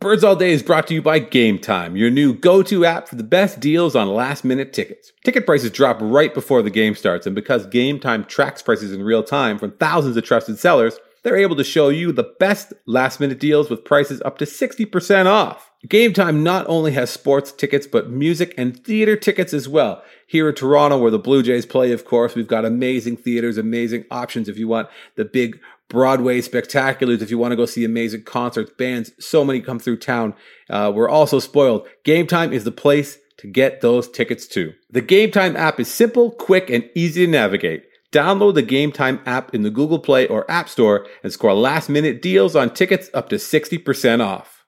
Birds All Day is brought to you by Game Time, your new go to app for the best deals on last minute tickets. Ticket prices drop right before the game starts, and because Game Time tracks prices in real time from thousands of trusted sellers, they're able to show you the best last minute deals with prices up to 60% off. Game Time not only has sports tickets, but music and theater tickets as well. Here in Toronto, where the Blue Jays play, of course, we've got amazing theaters, amazing options if you want the big Broadway spectaculars, if you want to go see amazing concerts, bands, so many come through town. Uh, we're also spoiled. Game Time is the place to get those tickets too. The Game Time app is simple, quick, and easy to navigate. Download the Game Time app in the Google Play or App Store and score last minute deals on tickets up to 60% off.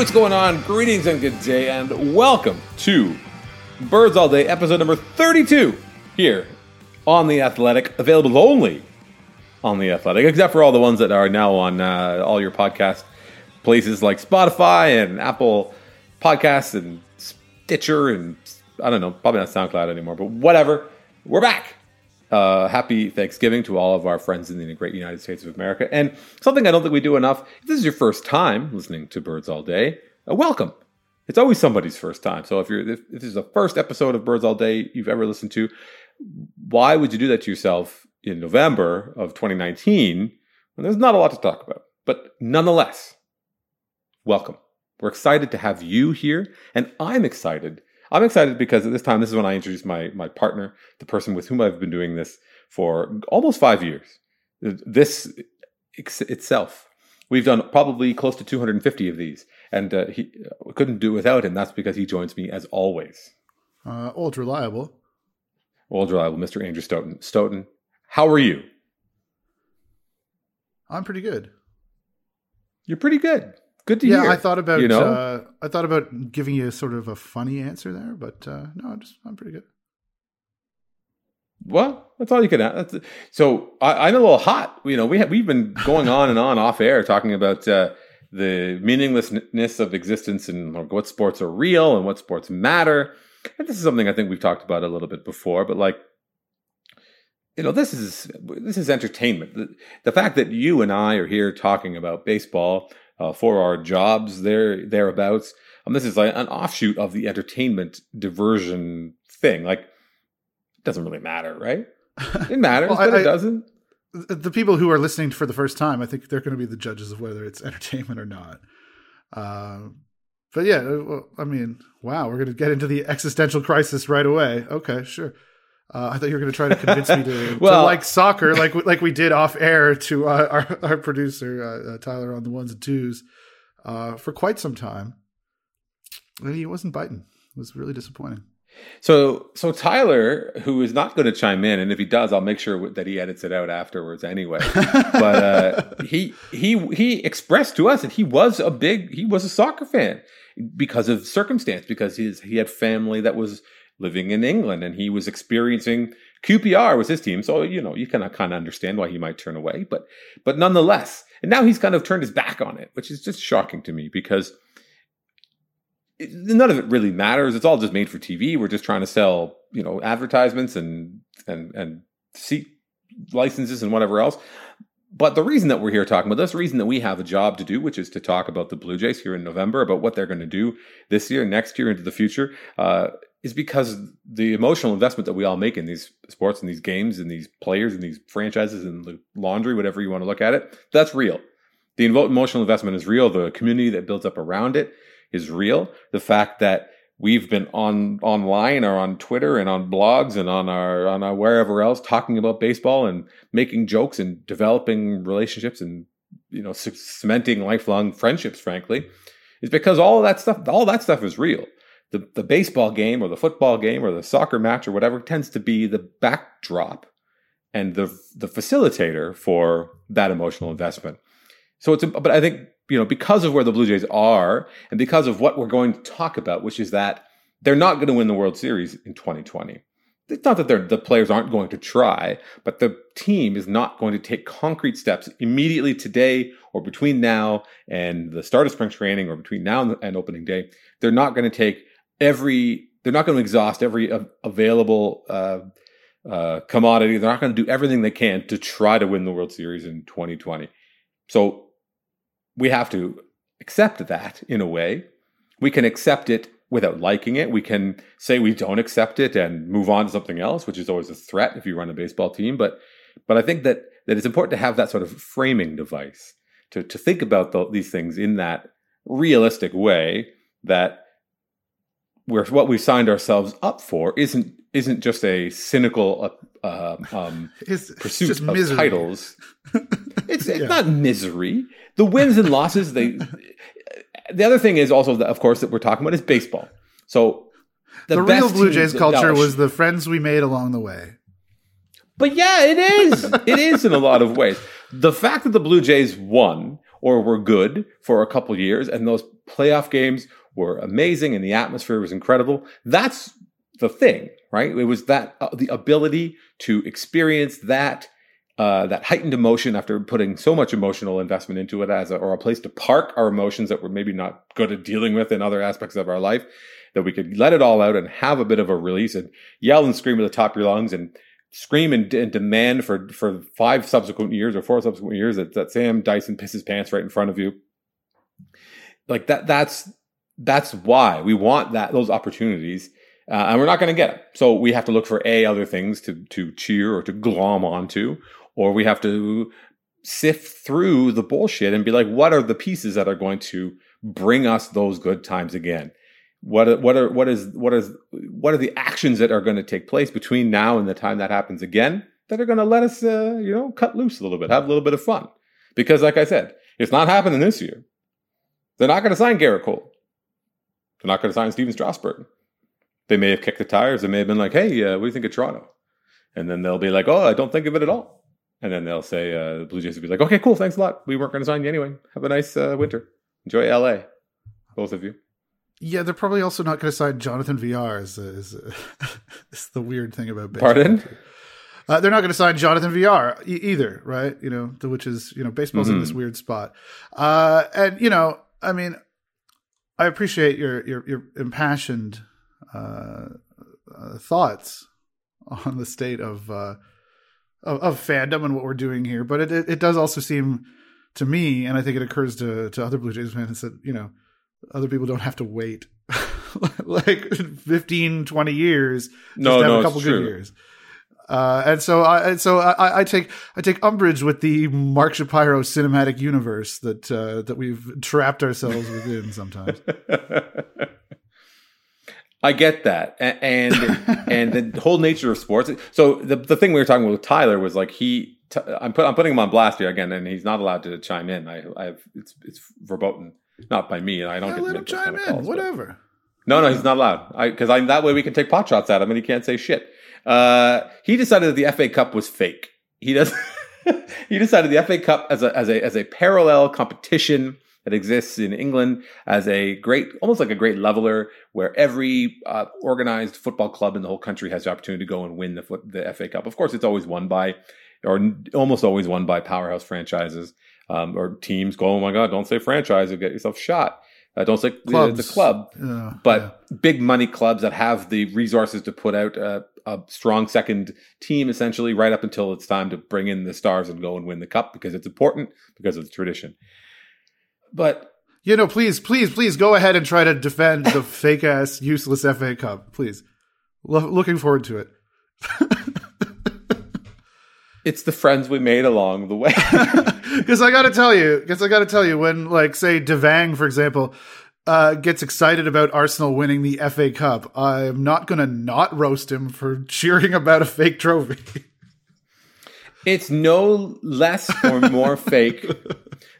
What's going on? Greetings and good day, and welcome to Birds All Day, episode number 32, here on The Athletic, available only on The Athletic, except for all the ones that are now on uh, all your podcast places like Spotify and Apple Podcasts and Stitcher and I don't know, probably not SoundCloud anymore, but whatever. We're back. Uh, happy Thanksgiving to all of our friends in the great United States of America. And something I don't think we do enough if this is your first time listening to Birds All Day, uh, welcome. It's always somebody's first time. So if you're if, if this is the first episode of Birds All Day you've ever listened to, why would you do that to yourself in November of 2019 when there's not a lot to talk about? But nonetheless, welcome. We're excited to have you here, and I'm excited I'm excited because at this time, this is when I introduce my my partner, the person with whom I've been doing this for almost five years. This itself, we've done probably close to 250 of these, and uh, he uh, couldn't do without him. That's because he joins me as always. Uh, old reliable, old reliable, Mr. Andrew Stoeten. Stoeten, how are you? I'm pretty good. You're pretty good. Good to yeah, hear. I thought about you know? uh, I thought about giving you sort of a funny answer there, but uh, no, I'm just I'm pretty good. Well, that's all you can ask. So I, am a little hot. You know, we have we've been going on and on off air talking about uh, the meaninglessness of existence and what sports are real and what sports matter. And this is something I think we've talked about a little bit before, but like you know, this is this is entertainment. The, the fact that you and I are here talking about baseball uh, for our jobs there thereabouts. Um, this is like an offshoot of the entertainment diversion thing. Like, it doesn't really matter, right? It matters, well, but I, it doesn't. The people who are listening for the first time, I think they're going to be the judges of whether it's entertainment or not. Uh, but yeah, uh, well, I mean, wow, we're going to get into the existential crisis right away. Okay, sure. Uh, I thought you were going to try to convince me to, well, to, like soccer, like like we did off air to uh, our our producer uh, uh Tyler on the ones and twos uh, for quite some time, and he wasn't biting. It was really disappointing. So so Tyler, who is not going to chime in, and if he does, I'll make sure that he edits it out afterwards anyway. but uh, he he he expressed to us that he was a big he was a soccer fan because of circumstance because his he had family that was living in England and he was experiencing QPR was his team. So, you know, you can kind of understand why he might turn away, but, but nonetheless, and now he's kind of turned his back on it, which is just shocking to me because it, none of it really matters. It's all just made for TV. We're just trying to sell, you know, advertisements and, and, and seat licenses and whatever else. But the reason that we're here talking about this, the reason that we have a job to do, which is to talk about the Blue Jays here in November, about what they're going to do this year, next year, into the future, uh, is because the emotional investment that we all make in these sports and these games and these players and these franchises and the laundry, whatever you want to look at it, that's real. The emotional investment is real. The community that builds up around it is real. The fact that we've been on online or on Twitter and on blogs and on our on our wherever else talking about baseball and making jokes and developing relationships and you know cementing lifelong friendships frankly is because all that stuff all that stuff is real the, the baseball game or the football game or the soccer match or whatever tends to be the backdrop and the the facilitator for that emotional investment. So it's a, but I think you know because of where the Blue Jays are and because of what we're going to talk about, which is that they're not going to win the World Series in 2020. it's not that the players aren't going to try, but the team is not going to take concrete steps immediately today or between now and the start of spring training or between now and opening day. They're not going to take every, they're not going to exhaust every available uh, uh, commodity. They're not going to do everything they can to try to win the World Series in 2020. So we have to accept that in a way. We can accept it without liking it. We can say we don't accept it and move on to something else, which is always a threat if you run a baseball team. But but I think that that it's important to have that sort of framing device to to think about the, these things in that realistic way that where what we've signed ourselves up for isn't isn't just a cynical uh, um, it's, pursuit it's of misery. titles. It's, it's Yeah. not misery. The wins and losses. They. The other thing is also, that, of course, that we're talking about is baseball. So The, real best Blue Jays culture was the friends we made along the way. But yeah, it is. It is in a lot of ways. The fact that the Blue Jays won or were good for a couple years and those playoff games were amazing and the atmosphere was incredible. That's the thing, right? It was that uh, the ability to experience that uh, that heightened emotion after putting so much emotional investment into it as a, or a place to park our emotions that we're maybe not good at dealing with in other aspects of our life that we could let it all out and have a bit of a release and yell and scream at the top of your lungs and scream and, and demand for for five subsequent years or four subsequent years that, that Sam Dyson pisses pants right in front of you. Like that that's that's why we want that those opportunities. Uh, and we're not going to get it. So we have to look for a other things to to cheer or to glom onto, or we have to sift through the bullshit and be like, what are the pieces that are going to bring us those good times again? What are, what are what is what is what are the actions that are going to take place between now and the time that happens again that are going to let us uh, you know cut loose a little bit, have a little bit of fun? Because like I said, it's not happening this year. They're not going to sign Gerrit Cole. They're not going to sign Stephen Strasburg. They may have kicked the tires. They may have been like, "Hey, uh, what do you think of Toronto?" And then they'll be like, "Oh, I don't think of it at all." And then they'll say, uh, "The Blue Jays will be like, okay, cool, thanks a lot. We weren't going to sign you anyway. Have a nice uh, winter. Enjoy LA, both of you." Yeah, they're probably also not going to sign Jonathan Villar. Is, is, is the weird thing about baseball. Pardon? Uh, they're not going to sign Jonathan Villar e- either, right? You know, the, which is you know baseball's in Mhm. this weird spot. Uh, and you know, I mean, I appreciate your your, your impassioned uh, uh, thoughts on the state of, uh, of of fandom and what we're doing here, but it, it it does also seem to me, and I think it occurs to to other Blue Jays fans that you know other people don't have to wait like 15 20 years just No, to have a couple good years uh, and so I, and so I, I take I take umbrage with the Mark Shapiro cinematic universe that uh, that we've trapped ourselves within sometimes. I get that, A- and and the whole nature of sports. So the the thing we were talking about with Tyler was like he. T- I'm put, I'm putting him on blast here again, and he's not allowed to chime in. I I have it's it's verboten, not by me, and I don't Yeah, get to let him chime kind of in, calls, but- whatever. No, no, he's not allowed. I because that way we can take pot shots at him and he can't say shit. Uh, he decided that the FA Cup was fake. He does. he decided the FA Cup as a as a as a parallel competition that exists in England as a great, almost like a great leveler, where every uh, organized football club in the whole country has the opportunity to go and win the the FA Cup. Of course, it's always won by, or almost always won by powerhouse franchises um, or teams. Go, oh my god, don't say franchise, you'll get yourself shot. Uh, don't say Clubs. club Uh, but big money clubs that have the resources to put out a, a strong second team essentially right up until it's time to bring in the stars and go and win the cup because it's important because of the tradition but you know, please, please, please go ahead and try to defend the fake ass, useless FA Cup, please. Lo- looking forward to it. it's the friends we made along the way. Because I got to tell you, because I got to tell you, when like say Devang, for example, uh, gets excited about Arsenal winning the FA Cup, I'm not going to not roast him for cheering about a fake trophy. it's no less or more fake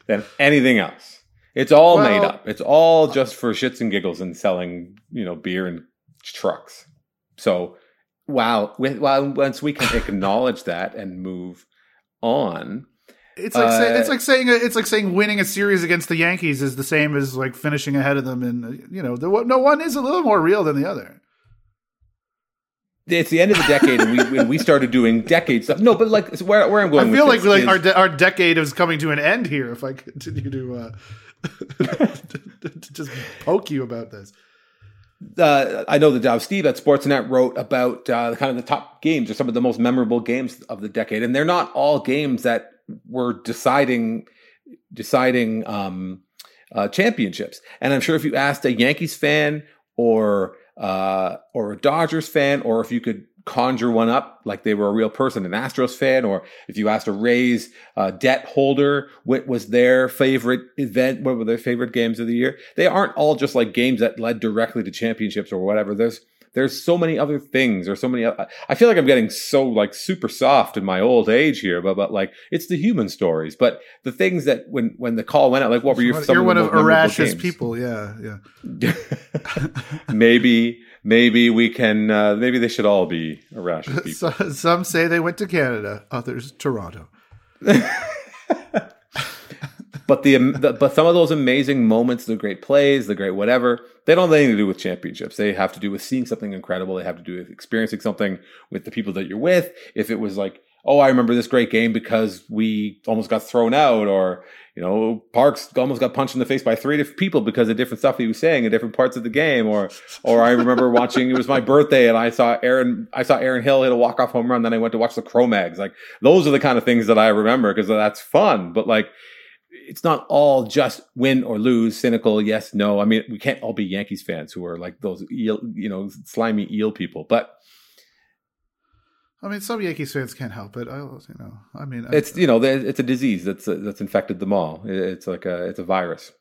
than anything else. It's all Well- made up. It's all just for shits and giggles and selling you know beer and trucks. So wow with, well, once we can acknowledge that and move on It's like say, Uh, it's like saying it's like saying winning a series against the Yankees is the same as like finishing ahead of them, and you know, the, no one is a little more real than the other. it's the end of the decade, and we and we started doing decade stuff. No, but like where where I'm going. I feel like like is, our de- our decade is coming to an end here. If I continue to, uh, to just poke you about this. Uh, I know that uh, Steve at Sportsnet wrote about uh, kind of the top games or some of the most memorable games of the decade, and they're not all games that were deciding deciding um, uh, championships. And I'm sure if you asked a Yankees fan or uh, or a Dodgers fan, or if you could conjure one up like they were a real person, an Astros fan, or if you asked a Rays uh, debt holder what was their favorite event, what were their favorite games of the year, they aren't all just like games that led directly to championships or whatever. There's there's so many other things or so many i feel like i'm getting so like super soft in my old age here but, but like it's the human stories. But the things that when when the call went out like what were your you're one of Arash's people yeah yeah. Maybe maybe we can uh, maybe they should all be Arash's people so, some say they went to canada others toronto but the, the, but some of those amazing moments, the great plays, the great whatever, they don't have anything to do with championships. They have to do with seeing something incredible. They have to do with experiencing something with the people that you're with. If it was like, oh, I remember this great game because we almost got thrown out, or you know, Parks almost got punched in the face by three different people because of different stuff he was saying in different parts of the game, or or I remember watching it was my birthday and I saw Aaron I saw Aaron Hill hit a walk off home run, then I went to watch the Cro-Mags. Like those are the kind of things that I remember because that's fun. But like it's not all just win or lose, cynical, yes, no. I mean, we can't all be Yankees fans who are like those eel, you know, slimy eel people. But I mean, some Yankees fans can't help it. I, you know, I mean, it's you know, it's a disease that's that's infected them all. It's like a it's a virus.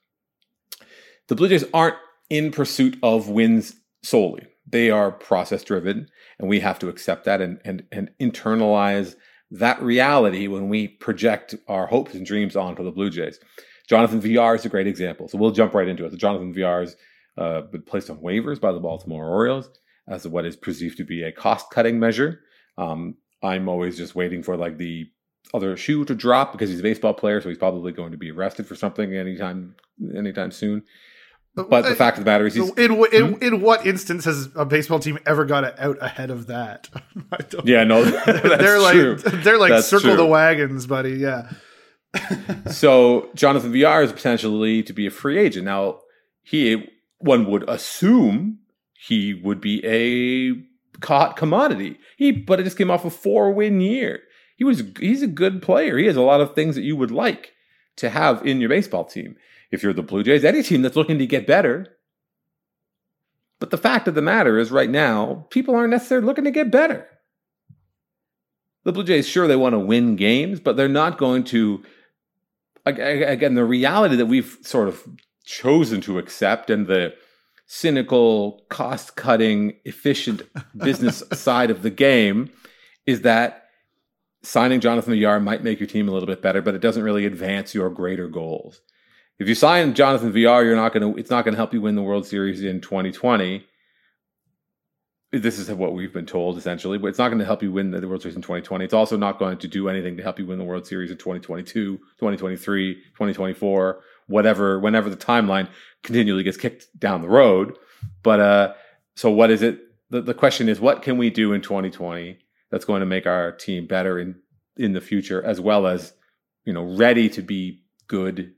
The Blue Jays aren't in pursuit of wins solely. They are process driven, and we have to accept that and and and internalize that reality when we project our hopes and dreams onto the Blue Jays. Jonathan Villar is a great example. So we'll jump right into it. So Jonathan Villar has uh, been placed on waivers by the Baltimore Orioles as what is perceived to be a cost cutting measure. Um, I'm always just waiting for like the other shoe to drop because he's a baseball player, so he's probably going to be arrested for something anytime anytime soon. But the fact of the matter is, in, in, hmm? in what instance has a baseball team ever got out ahead of that? yeah, no, they're like true. they're like that's circle true. the wagons, buddy. Yeah. so Jonathan Villar is potentially to be a free agent. Now, he one would assume he would be a hot commodity. He, but it just came off a four win year. He was he's a good player. He has a lot of things that you would like to have in your baseball team if you're the Blue Jays, any team that's looking to get better. But the fact of the matter is, right now, people aren't necessarily looking to get better. The Blue Jays, sure, they want to win games, but they're not going to. Again, the reality that we've sort of chosen to accept and the cynical, cost cutting, efficient business side of the game is that signing Jonathan Villar might make your team a little bit better, but it doesn't really advance your greater goals. If you sign Jonathan Villar, you're not going to. It's not going to help you win the World Series in 2020. This is what we've been told essentially, but it's not going to help you win the World Series in 2020. It's also not going to do anything to help you win the World Series in 2022, 2023, 2024, whatever. Whenever the timeline continually gets kicked down the road. But uh, so what is it? The, the question is, what can we do in 2020 that's going to make our team better in in the future, as well as you know, ready to be good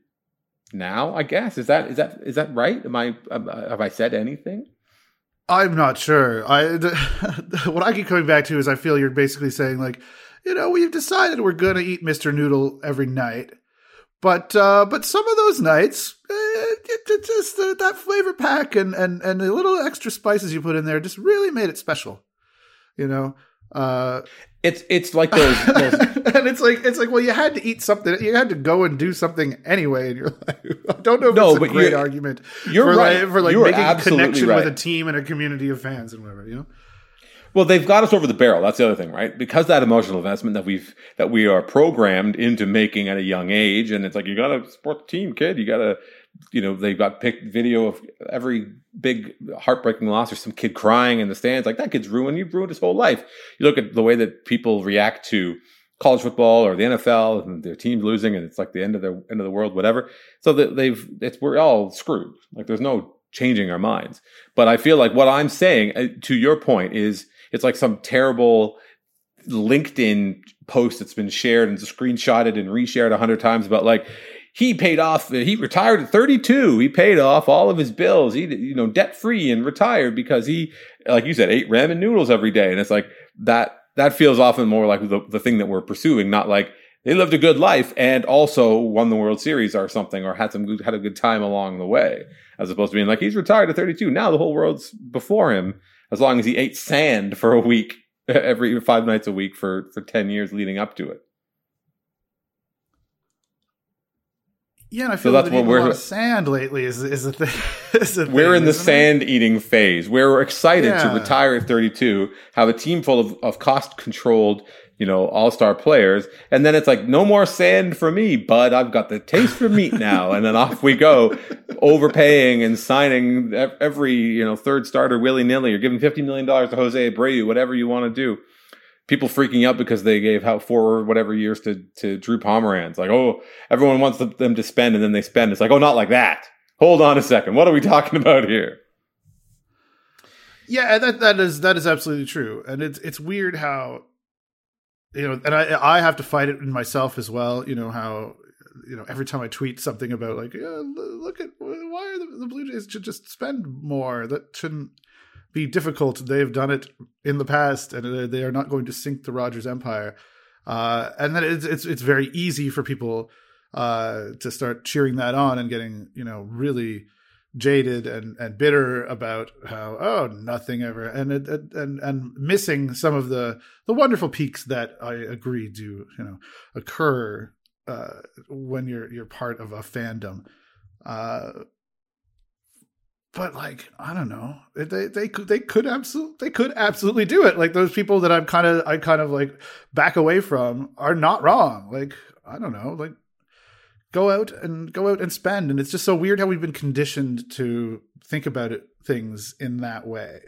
now. I guess is that is that is that right? Am I have I said anything? I'm not sure. I the, what I keep coming back to is I feel you're basically saying like, you know, we've decided we're going to eat Mr. Noodle every night, but uh, but some of those nights, uh, just uh, that flavor pack and and and the little extra spices you put in there just really made it special. You know, uh, it's it's like those, those and it's like it's like well, you had to eat something. You had to go and do something anyway in your life. I don't know if no, it's a but great you're, argument. You're for right like, for like you're making a connection right. with a team and a community of fans and whatever. You know. Well, they've got us over the barrel. That's the other thing, right? Because that emotional investment that we've that we are programmed into making at a young age, and it's like you got to support the team, kid. You got to you know, they've got picked video of every big heartbreaking loss or some kid crying in the stands. Like that kid's ruined. You've ruined his whole life. You look at the way that people react to college football or the NFL and their team's losing and it's like the end of the end of the world, whatever. So that they've, it's, we're all screwed. Like there's no changing our minds. But I feel like what I'm saying uh, to your point is it's like some terrible LinkedIn post that's been shared and screenshotted and reshared a hundred times about like he paid off he retired at 32 he paid off all of his bills. He you know debt free and retired because he like you said ate ramen noodles every day. And it's like that that feels often more like the, the thing that we're pursuing not like they lived a good life and also won the world series or something or had some good, had a good time along the way as opposed to being like he's retired at 32 now the whole world's before him as long as he ate sand for a week every five nights a week for for 10 years leading up to it Yeah, and I feel so that's what we're sand lately is is a thing. Is a we're thing, in the sand eating phase we're excited yeah. to retire at 32, have a team full of, of cost controlled, you know, all star players, and then it's like no more sand for me, bud. I've got the taste for meat now, and then off we go, overpaying and signing every you know third starter willy nilly, or giving 50 million dollars to Jose Abreu, whatever you want to do people freaking out because they gave out four or whatever years to to Drew Pomeranz. Like, oh, everyone wants them to spend, and then they spend. It's like, oh, not like that. Hold on a second. What are we talking about here? Yeah, that that is that is absolutely true, and it's it's weird how you know, and I I have to fight it in myself as well. You know how you know every time I tweet something about like yeah, look at why are the, the Blue Jays should just spend more that shouldn't be difficult. They have done it in the past, and they are not going to sink the Rogers Empire. Uh, and then it's, it's it's very easy for people uh, to start cheering that on and getting you know really jaded and, and bitter about how oh nothing ever and and and missing some of the the wonderful peaks that I agree do you know occur uh, when you're you're part of a fandom. Uh, but like I don't know, they they could they could absolutely they could absolutely do it. Like those people that I'm kind of I kind of like back away from are not wrong. Like I don't know, like go out and go out and spend. And it's just so weird how we've been conditioned to think about it things in that way.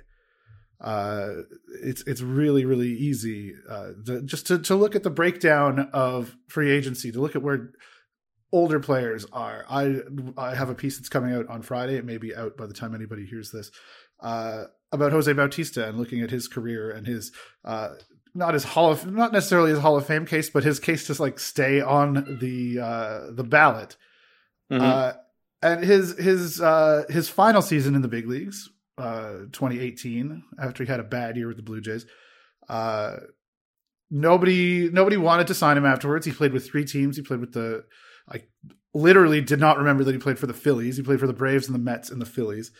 Uh, it's it's really really easy uh, to, just to to look at the breakdown of free agency, to look at where older players are. I I have a piece that's coming out on Friday. It may be out by the time anybody hears this. Uh, about Jose Bautista and looking at his career and his uh, not his hall of not necessarily his Hall of Fame case, but his case to like stay on the uh, the ballot. Mm-hmm. Uh, and his his uh, his final season in the big leagues, uh, 2018, after he had a bad year with the Blue Jays. Uh, nobody nobody wanted to sign him afterwards. He played with three teams. He played with the I literally did not remember that he played for the Phillies. He played for the Braves and the Mets and the Phillies.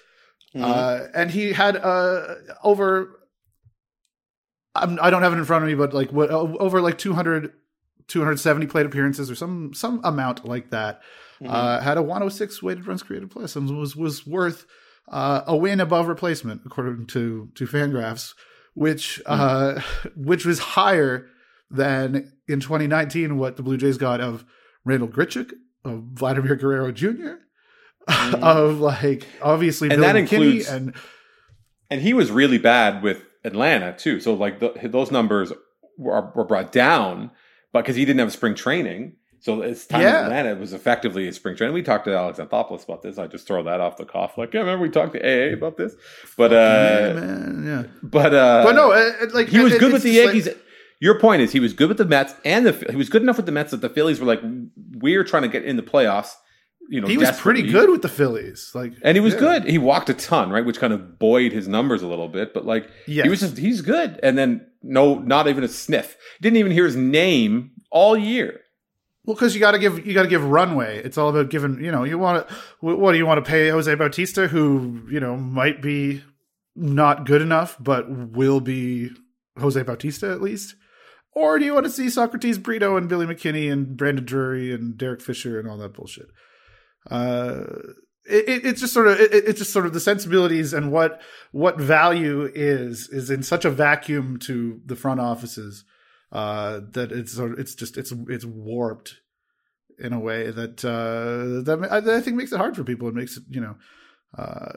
Mm-hmm. Uh, and he had uh, over I'm, I do not have it in front of me, but like what over like 200, 270 plate appearances or some some amount like that. Mm-hmm. Uh, had a 106 weighted runs created plus and was was worth uh, a win above replacement according to to Fangraphs, which mm-hmm. uh, which was higher than in 2019 what the Blue Jays got of Randall Grichuk, of Vladimir Guerrero Jr., mm-hmm. of like obviously and that McKinney includes and and he was really bad with Atlanta too. So like the, those numbers were, were brought down, but because he didn't have spring training. So his time yeah. in Atlanta was effectively a spring training. We talked to Alex Anthopoulos about this. I just throw that off the cuff. Like, yeah, remember we talked to AA about this? But uh, yeah, man, yeah. But uh, but no, it, like he was it, good with the Yankees. Like, your point is he was good with the Mets and the he was good enough with the Mets that the Phillies were like, we're trying to get in the playoffs you know, he was pretty good with the Phillies, like, and he was yeah. good. He walked a ton, right, which kind of buoyed his numbers a little bit. But like, yes. he was just he's good. And then no, not even a sniff. Didn't even hear his name all year. Well, because you got to give you got to give runway. It's all about giving. You know, you want to. What do you want to pay Jose Bautista, who you know might be not good enough, but will be Jose Bautista at least? Or do you want to see Socrates Brito and Billy McKinney and Brandon Drury and Derek Fisher and all that bullshit? Uh, it, it's just sort of it, it's just sort of the sensibilities and what what value is is in such a vacuum to the front offices uh, that it's sort of, it's just it's it's warped in a way that uh, that I think makes it hard for people. It makes it you know, uh,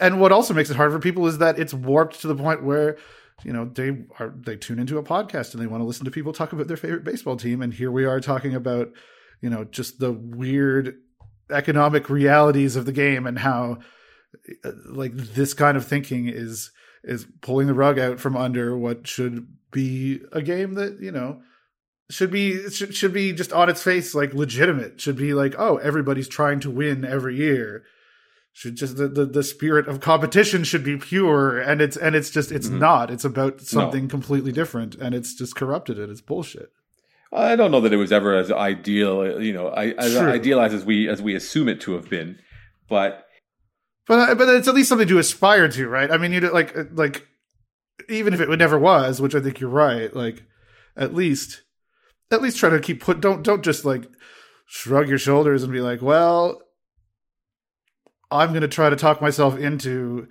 and what also makes it hard for people is that it's warped to the point where you know they are they tune into a podcast and they want to listen to people talk about their favorite baseball team, and here we are talking about you know just the weird economic realities of the game and how uh, like this kind of thinking is is pulling the rug out from under what should be a game that you know should be should, should be just on its face like legitimate should be like oh everybody's trying to win every year should just the, the, the spirit of competition should be pure and it's and it's just it's mm-hmm. not it's about something no. completely different and it's just corrupted it it's bullshit i don't know that it was ever as ideal you know as idealized as we as we assume it to have been but but but it's at least something to aspire to right i mean you like like even if it would never was which i think you're right like at least at least try to keep put don't don't just like shrug your shoulders and be like well I'm going to try to talk myself into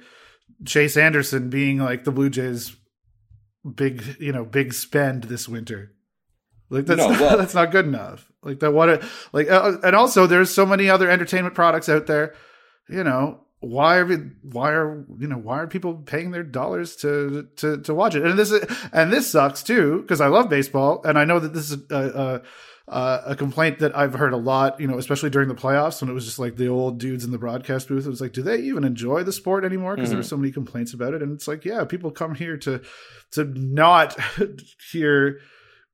Chase Anderson being like the Blue Jays' big, you know, big spend this winter. Like that's no, well, not, that's not good enough. Like that what it, like uh, and also there's so many other entertainment products out there. You know, why are we, why are you know why are people paying their dollars to to to watch it? And this is, and this sucks too because I love baseball and I know that this is a, a uh, a complaint that I've heard a lot, you know, especially during the playoffs when it was just like the old dudes in the broadcast booth. It was like, do they even enjoy the sport anymore? Because mm-hmm. there were so many complaints about it. And it's like, yeah, people come here to to not hear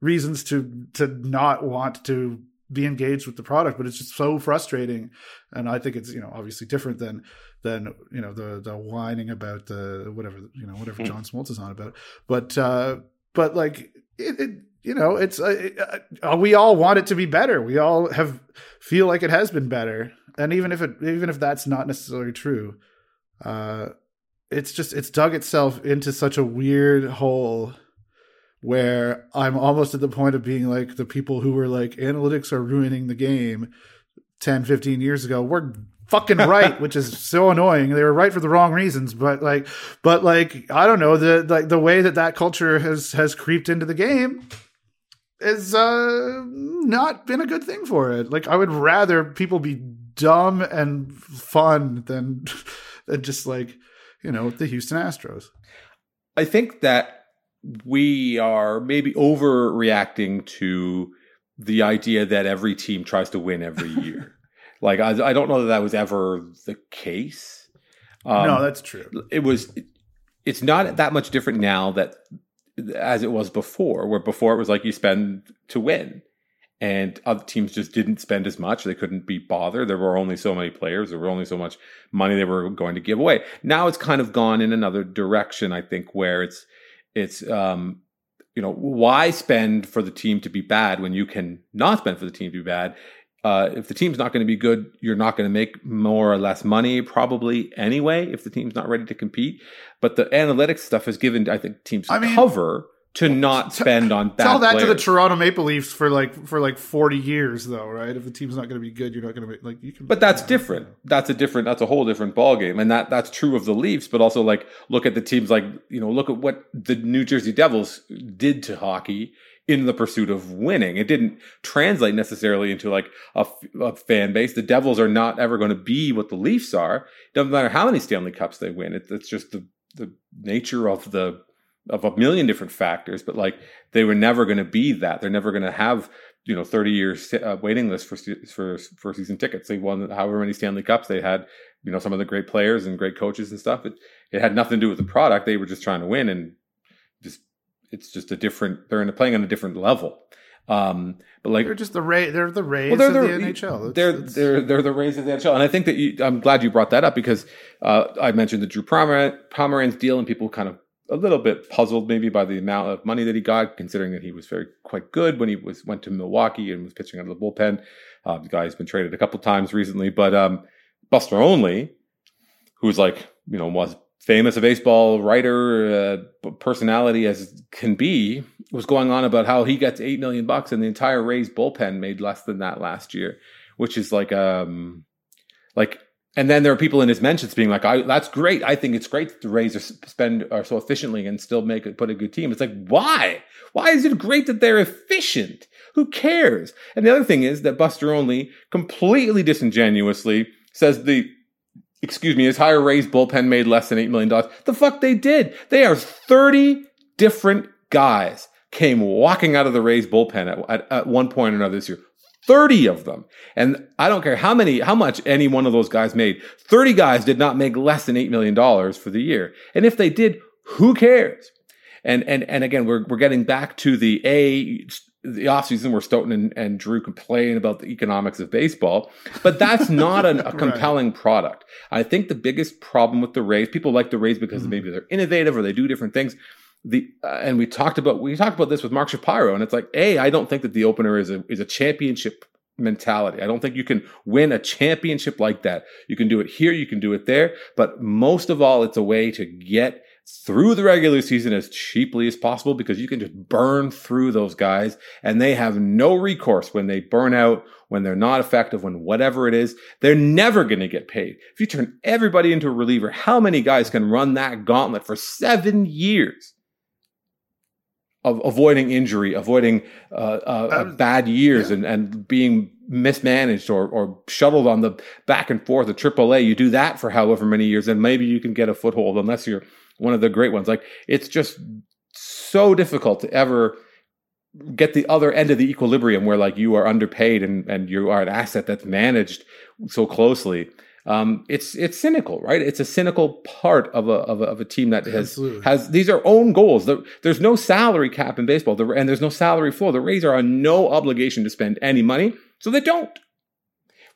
reasons to to not want to be engaged with the product, but it's just so frustrating. And I think it's you know obviously different than than you know the the whining about the whatever you know whatever mm-hmm. John Smoltz is on about. But uh, but like it, it you know, it's uh, uh, we all want it to be better. We all have feel like it has been better, and even if it even if that's not necessarily true, uh, it's just it's dug itself into such a weird hole where I'm almost at the point of being like the people who were like analytics are ruining the game 10, 15 years ago. We're fucking right, which is so annoying. They were right for the wrong reasons, but like, but like, I don't know the like the way that that culture has has creeped into the game has uh, not been a good thing for it. Like I would rather people be dumb and fun than than just like you know the Houston Astros. I think that we are maybe overreacting to the idea that every team tries to win every year. like I, I, don't know that that was ever the case. Um, no, that's true. It was. It's not that much different now that as it was before, where before it was like you spend to win. And other teams just didn't spend as much. They couldn't be bothered. There were only so many players. There were only so much money they were going to give away. Now it's kind of gone in another direction, I think, where it's, it's, um, you know, why spend for the team to be bad when you can not spend for the team to be bad? uh, if the team's not going to be good, you're not going to make more or less money probably anyway if the team's not ready to compete. But the analytics stuff has given, I think, teams I mean, cover to not spend on bad tell that to the Toronto Maple Leafs for like for like 40 years though right if the team's not going to be good you're not going to be like you can but that's different that's a different that's a whole different ball game and that that's true of the Leafs but also like look at the teams like you know look at what the New Jersey Devils did to hockey in the pursuit of winning. It didn't translate necessarily into like a, a, fan base. The Devils are not ever going to be what the Leafs are. It doesn't matter how many Stanley Cups they win. It, it's just the the nature of the of a million different factors. But like they were never going to be that. They're never going to have you know 30 years uh, waiting list for for for season tickets. They won however many Stanley Cups they had. You know some of the great players and great coaches and stuff. It it had nothing to do with the product. They were just trying to win and just it's just a different. They're in, playing on a different level. Um, but like they're just the Ray, they're the Rays well, they're the, the NHL. It's, they're it's, they're they're the Rays of the NHL, and I think that you, I'm glad you brought that up because uh, I mentioned the Drew Pomeranz deal, and people kind of a little bit puzzled maybe by the amount of money that he got, considering that he was very quite good when he was went to Milwaukee and was pitching out of the bullpen. Uh, the guy's been traded a couple times recently, but um, Buster Olney, who's like you know was famous a baseball writer uh, personality as can be was going on about how he gets 8 million bucks and the entire Rays bullpen made less than that last year which is like um like and then there are people in his mentions being like I, that's great I think it's great that the Rays are spend are so efficiently and still make it put a good team it's like why why is it great that they're efficient who cares and the other thing is that Buster Olney completely disingenuously says the excuse me, his higher Rays bullpen made less than $8 million. The fuck they did. They are 30 different guys came walking out of the Rays bullpen at, at, at one point or another this year. 30 of them. And I don't care how many, how much any one of those guys made. 30 guys did not make less than $8 million for the year. And if they did, Who cares? And and and again, we're we're getting back to the a the offseason where Stoeten and, and Drew complain about the economics of baseball, but that's not an, a compelling right. product. I think the biggest problem with the Rays, people like the Rays because mm-hmm. maybe they're innovative or they do different things. The uh, and we talked about we talked about this with Mark Shapiro, and it's like, a I don't think that the opener is a is a championship mentality. I don't think you can win a championship like that. You can do it here, you can do it there, but most of all, it's a way to get through the regular season as cheaply as possible because you can just burn through those guys and they have no recourse when they burn out, when they're not effective, when whatever it is, they're never going to get paid. If you turn everybody into a reliever, how many guys can run that gauntlet for seven years? Of avoiding injury, avoiding uh, uh, bad years, yeah. and, and being mismanaged or, or shuttled on the back and forth of AAA. You do that for however many years, and maybe you can get a foothold, unless you're one of the great ones. Like it's just so difficult to ever get the other end of the equilibrium where like you are underpaid and, and you are an asset that's managed so closely. Um, it's it's cynical, right? It's a cynical part of a of a, of a team that has Absolutely. has these are own goals. there's no salary cap in baseball, the, and there's no salary floor. The Rays are on no obligation to spend any money, so they don't.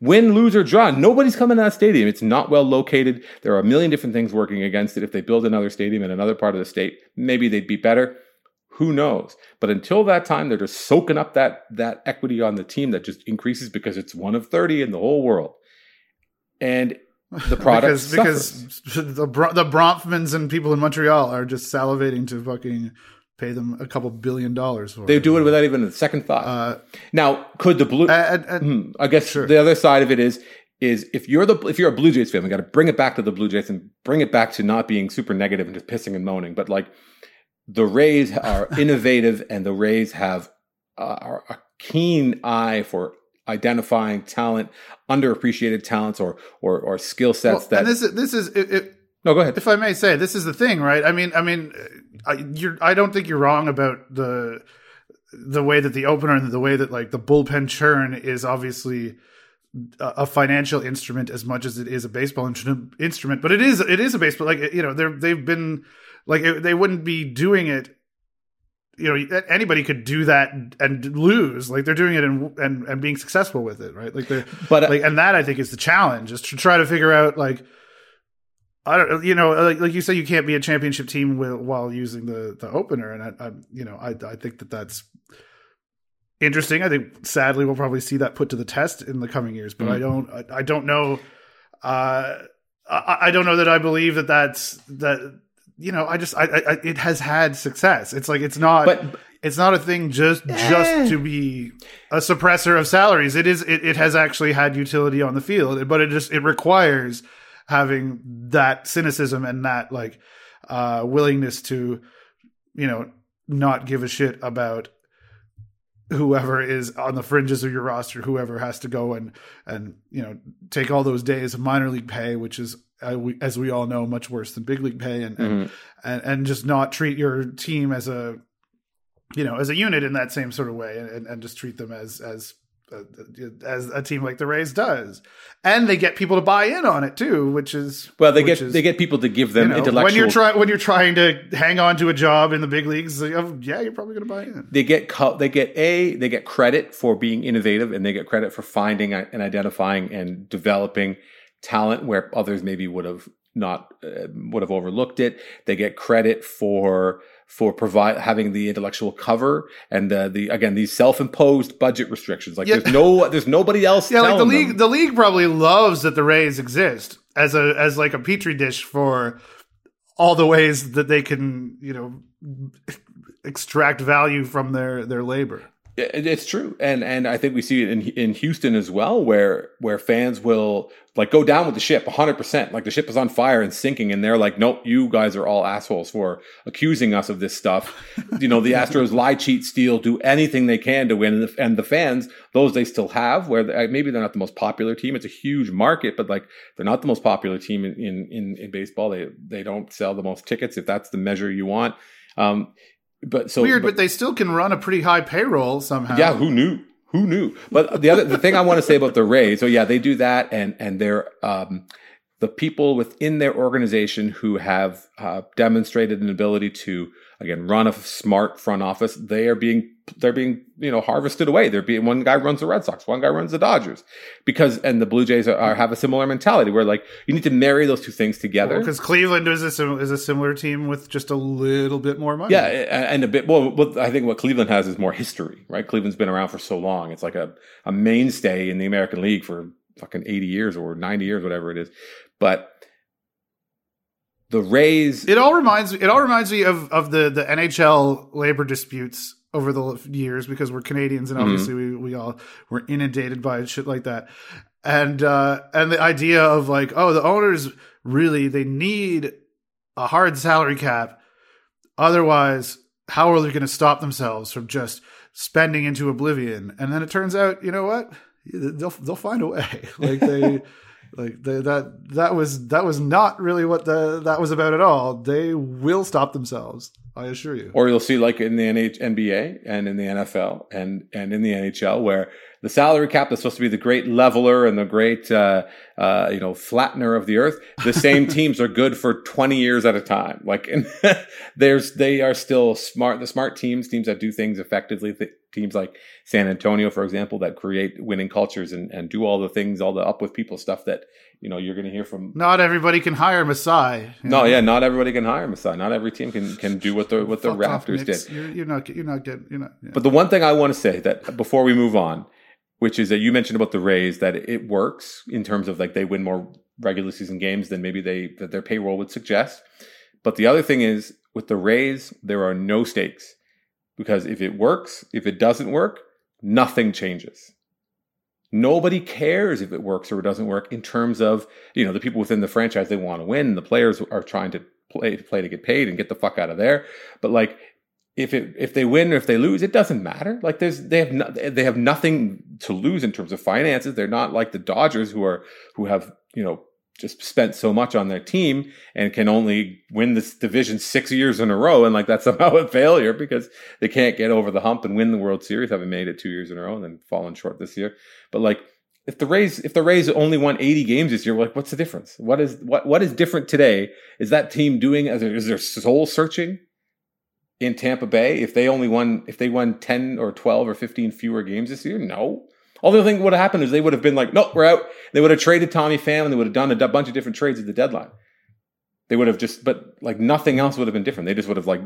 Win, lose, or draw. Nobody's coming to that stadium. It's not well located. There are a million different things working against it. If they build another stadium in another part of the state, maybe they'd be better. Who knows? But until that time, they're just soaking up that that equity on the team that just increases because it's one of 30 in the whole world. And the product because, because the the Bronfmans and people in Montreal are just salivating to fucking pay them a couple billion dollars for they do it without even a second thought. Uh, now, could the blue? Uh, uh, hmm, I guess sure. the other side of it is is if you're the if you're a Blue Jays fan, we got to bring it back to the Blue Jays and bring it back to not being super negative and just pissing and moaning, but like the Rays are innovative and the Rays have uh, a keen eye for identifying talent, underappreciated talents, or or, or skill sets well, that. And this is this is it, it, no, go ahead. If I may say, this is the thing, right? I mean, I mean, uh, I, you're, I don't think you're wrong about the the way that the opener and the way that like the bullpen churn is obviously a financial instrument as much as it is a baseball instrument. But it is it is a baseball like you know they they've been like they wouldn't be doing it. You know, anybody could do that and lose. Like they're doing it and and, and being successful with it, right? Like, they're but uh, like, and that I think is the challenge is to try to figure out like I don't, you know, like, like you say, you can't be a championship team with, while using the the opener, and I, I, you know, I I think that that's interesting. I think sadly we'll probably see that put to the test in the coming years, but mm-hmm. I don't, I, I, don't know, uh, I, I don't know that I believe that that's that. You know, I just, I, I, it has had success. It's like it's not, but it's not a thing just eh. just to be a suppressor of salaries. It is, it, it has actually had utility on the field, but it just it requires having that cynicism and that like uh, willingness to, you know, not give a shit about whoever is on the fringes of your roster, whoever has to go and and you know take all those days of minor league pay, which is Uh, as we all know much worse than big league pay, and, mm-hmm. and and just not treat your team as a you know as a unit in that same sort of way, and, and just treat them as as uh, uh, as a team like the Rays does, and they get people to buy in on it too, which is well, they get is, they get people to give them you know, intellectual. When you're trying when you're trying to hang on to a job in the big leagues, oh, yeah, you're probably going to buy in. They get they get a they get credit for being innovative, and they get credit for finding and identifying and developing talent where others maybe would have not uh, would have overlooked it. They get credit for for provide having the intellectual cover and the, the again these self-imposed budget restrictions. Like yeah. there's no there's nobody else. Yeah, like the league them. the league probably loves that the Rays exist as a as like a petri dish for all the ways that they can you know extract value from their their labor. It's true, and and I think we see it in in Houston as well, where where fans will like go down with the ship 100 percent like the ship is on fire and sinking, and they're like, nope, you guys are all assholes for accusing us of this stuff. you know, the Astros lie, cheat, steal, do anything they can to win, and the, and the fans, those they still have, where they, maybe they're not the most popular team. It's a huge market, but like they're not the most popular team in in in, in baseball. They they don't sell the most tickets if that's the measure you want. Um, but so weird, but, but, they still can run a pretty high payroll somehow. Yeah, who knew? Who knew? But the other the thing I want to say about the Rays, so yeah, they do that, and and they're um, the people within their organization who have uh, demonstrated an ability to again run a smart front office. They are being they're being you know harvested away. They're being one guy runs the red sox one guy runs the dodgers. Because and the blue jays are, are have a similar mentality where like you need to marry those two things together. Because well, cleveland is a, is a similar team with just a little bit more money. Yeah and a bit well i think what cleveland has is more history right? Cleveland's been around for so long. It's like a, a mainstay in the american league for fucking 80 years or 90 years whatever it is. But the Rays. It all reminds me. It all reminds me of of the the NHL labor disputes over the years because we're Canadians and mm-hmm. obviously mm-hmm. we we all were inundated by shit like that. And uh and the idea of like, oh, the owners really they need a hard salary cap. Otherwise, how are they going to stop themselves from just spending into oblivion? And then it turns out, you know what? They'll they'll find a way. Like they like that that was that was not really what the that was about at all. They will stop themselves. I assure you. Or you'll see like in the NH- NBA and in the NFL and and in the NHL where the salary cap that's supposed to be the great leveler and the great uh, uh, you know flattener of the earth. The same teams are good for twenty years at a time. Like there's they are still smart. The smart teams, teams that do things effectively. Teams like San Antonio, for example, that create winning cultures and, and do all the things, all the up with people stuff that you know you're going to hear from. Not everybody can hire Masai. No, know? yeah, not everybody can hire Masai. Not every team can can do what the what the Raptors did. You're, you're, not you're not getting you're not. Yeah. But the one thing I want to say that before we move on, which is that you mentioned about the Rays that it works in terms of like they win more regular season games than maybe they that their payroll would suggest. But the other thing is with the Rays, there are no stakes because if it works, if it doesn't work, nothing changes. Nobody cares if it works or it doesn't work in terms of, you know, the people within the franchise, they want to win. The players are trying to play, play to get paid and get the fuck out of there. But like, if it if they win or if they lose, it doesn't matter. Like there's they have no, they have nothing to lose in terms of finances. They're not like the Dodgers who are who have you know just spent so much on their team and can only win this division six years in a row and like that's somehow a failure because they can't get over the hump and win the World Series, having made it two years in a row and then fallen short this year. But like if the Rays if the Rays only won 80 games this year, like what's the difference? What is what what is different today? Is that team doing as is there soul searching in Tampa Bay if they only won if they won 10 or 12 or 15 fewer games this year? No. All the thing would have happened is they would have been like, nope, we're out. They would have traded Tommy Pham and they would have done a bunch of different trades at the deadline. They would have just, but like nothing else would have been different. They just would have like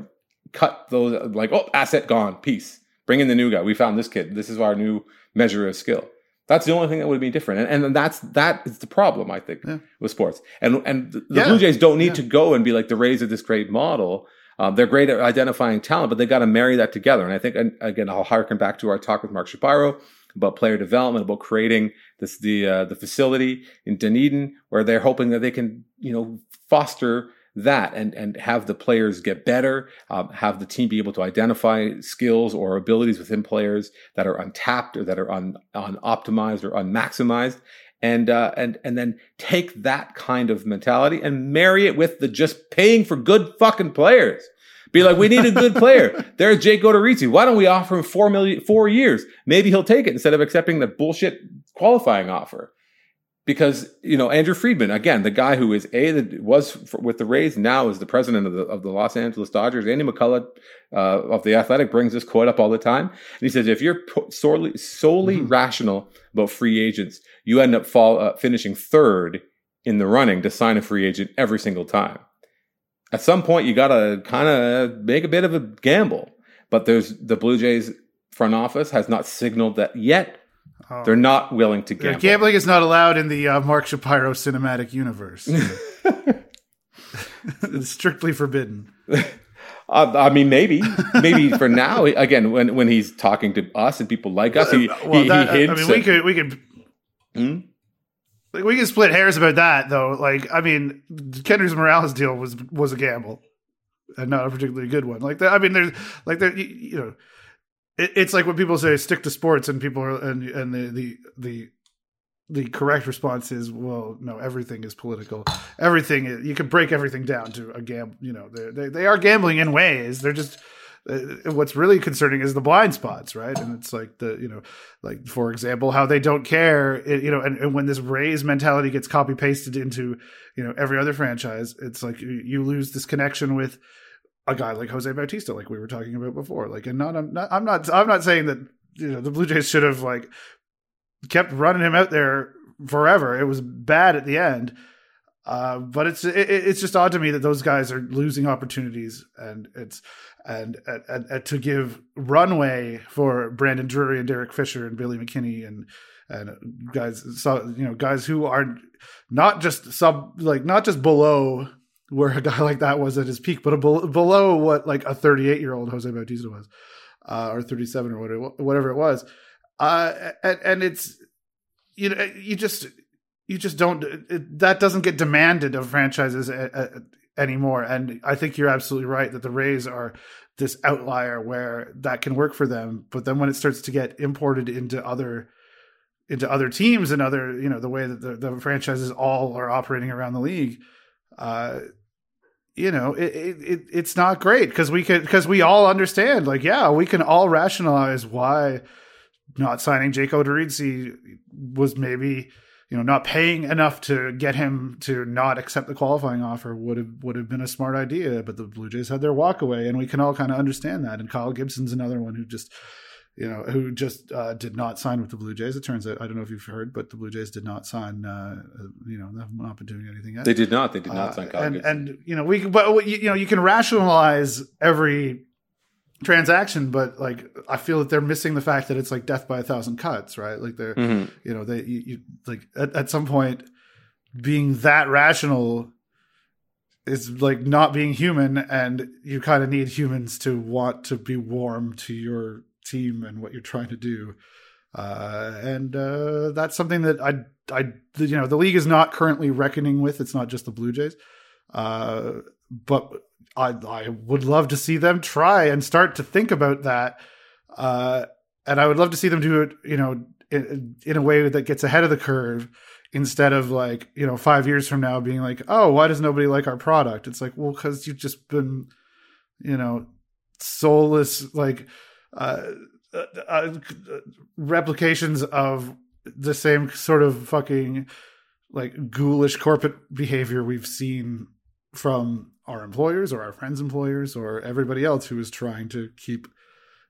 cut those, like, oh, asset gone, peace. Bring in the new guy. We found this kid. This is our new measure of skill. That's the only thing that would be different, and, and that's that is the problem I think yeah. with sports. And and the, yeah. Blue Jays don't need yeah. to go and be like the Rays of this great model. Um, they're great at identifying talent, but they got to marry that together. And I think, and again, I'll harken back to our talk with Mark Shapiro about player development, about creating this the uh, the facility in Dunedin, where they're hoping that they can you know foster that and and have the players get better, um, have the team be able to identify skills or abilities within players that are untapped or that are un, unoptimized or unmaximized, and uh, and and then take that kind of mentality and marry it with the just paying for good fucking players. Be like, we need a good player. There's Jake Odorizzi. Why don't we offer him four million, four years? Maybe he'll take it instead of accepting the bullshit qualifying offer. Because you know Andrew Friedman again, the guy who is a that was with the Rays now is the president of the of the Los Angeles Dodgers. Andy McCullough uh, of the Athletic brings this quote up all the time, and he says if you're solely solely mm-hmm. rational about free agents, you end up fall uh, finishing third in the running to sign a free agent every single time at some point you got to kind of make a bit of a gamble. But there's the Blue Jays front office has not signaled that yet. Oh. They're not willing to gamble. Yeah, gambling is not allowed in the uh, Mark Shapiro cinematic universe. it's strictly forbidden. Uh, I mean, maybe, maybe for now. Again, when when he's talking to us and people like us, he, well, he, that, he hints. I mean, we could we could. Hmm? Like we can split hairs about that though. Like I mean, Kendrys Morales deal was was a gamble, and not a particularly good one. Like that. I mean, there's like there. You, you know, it, it's like when people say stick to sports, and people are and and the the the the correct response is well no everything is political everything is, you can break everything down to a gamble you know they they are gambling in ways they're just uh, what's really concerning is the blind spots, right? And it's like the you know, like for example, how they don't care, it, you know, and, and when this Rays mentality gets copy pasted into you know every other franchise, it's like you, you lose this connection with a guy like Jose Bautista, like we were talking about before. Like, and not I'm not I'm not I'm not saying that you know the Blue Jays should have like kept running him out there forever. It was bad at the end. Uh, but it's it, it's just odd to me that those guys are losing opportunities, and it's and, and, and, to give runway for Brandon Drury and Derek Fisher and Billy McKinney and and guys, so you know, guys who are not just sub like not just below where a guy like that was at his peak, but below what like a 38 year old Jose Bautista was, uh, or 37 or whatever, whatever it was. Uh, and, and it's you know you just you just don't it, that doesn't get demanded of franchises a, a, anymore and i think you're absolutely right that the rays are this outlier where that can work for them but then when it starts to get imported into other into other teams and other you know the way that the, the franchises all are operating around the league uh you know it, it it's not great because we could because we all understand like yeah we can all rationalize why not signing Jake Odorizzi was maybe you know not paying enough to get him to not accept the qualifying offer would have would have been a smart idea. But the Blue Jays had their walkaway, and we can all kind of understand that. And Kyle Gibson's another one who just you know, who just uh, did not sign with the Blue Jays. It turns out, I don't know if you've heard, but the Blue Jays did not sign. Uh, you know, they have not been doing anything yet. They did not. They did not uh, sign Kyle and. And you know, we but you know, you can rationalize every transaction, but like I feel that they're missing the fact that it's like death by a thousand cuts, right? Like they're, mm-hmm. you know, they you, you like at, at some point being that rational is like not being human, and you kind of need humans to want to be warm to your team and what you're trying to do. Uh, and uh, that's something that I, I, you know, the league is not currently reckoning with. It's not just the Blue Jays, uh, but I, I would love to see them try and start to think about that. Uh, and I would love to see them do it, you know, in, in, a way that gets ahead of the curve instead of like, you know, five years from now being like, oh, why does nobody like our product? It's like, well, because you've just been, you know, soulless, like, uh, uh, uh, replications of the same sort of fucking like ghoulish corporate behavior we've seen from our employers or our friends' employers or everybody else who is trying to keep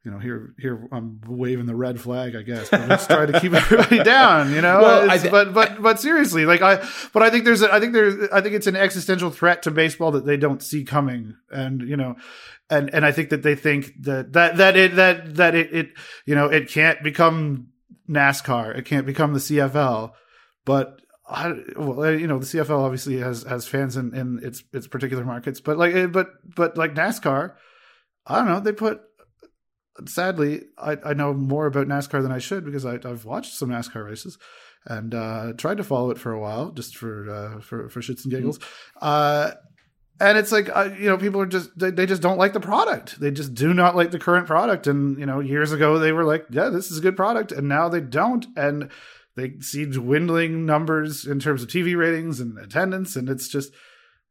you know, here, here, I'm waving the red flag, I guess, but let's try to keep everybody down, you know. Well, th- but, but, but seriously, like I, but I think there's, a, I think there's, I think it's an existential threat to baseball that they don't see coming, and you know, and and I think that they think that that that it that that it, it you know it can't become NASCAR, it can't become the CFL, but I, well, you know, the CFL obviously has has fans in, in its its particular markets, but like, eh, but but like NASCAR, I don't know. They put sadly, I, I know more about NASCAR than I should because I, have watched some NASCAR races and uh, tried to follow it for a while just for uh, for for shits and giggles. Uh, and it's like uh, you know people are just they, they just don't like the product. They just do not like the current product. And you know years ago they were like, yeah, this is a good product, and now they don't. And they see dwindling numbers in terms of TV ratings and attendance, and it's just,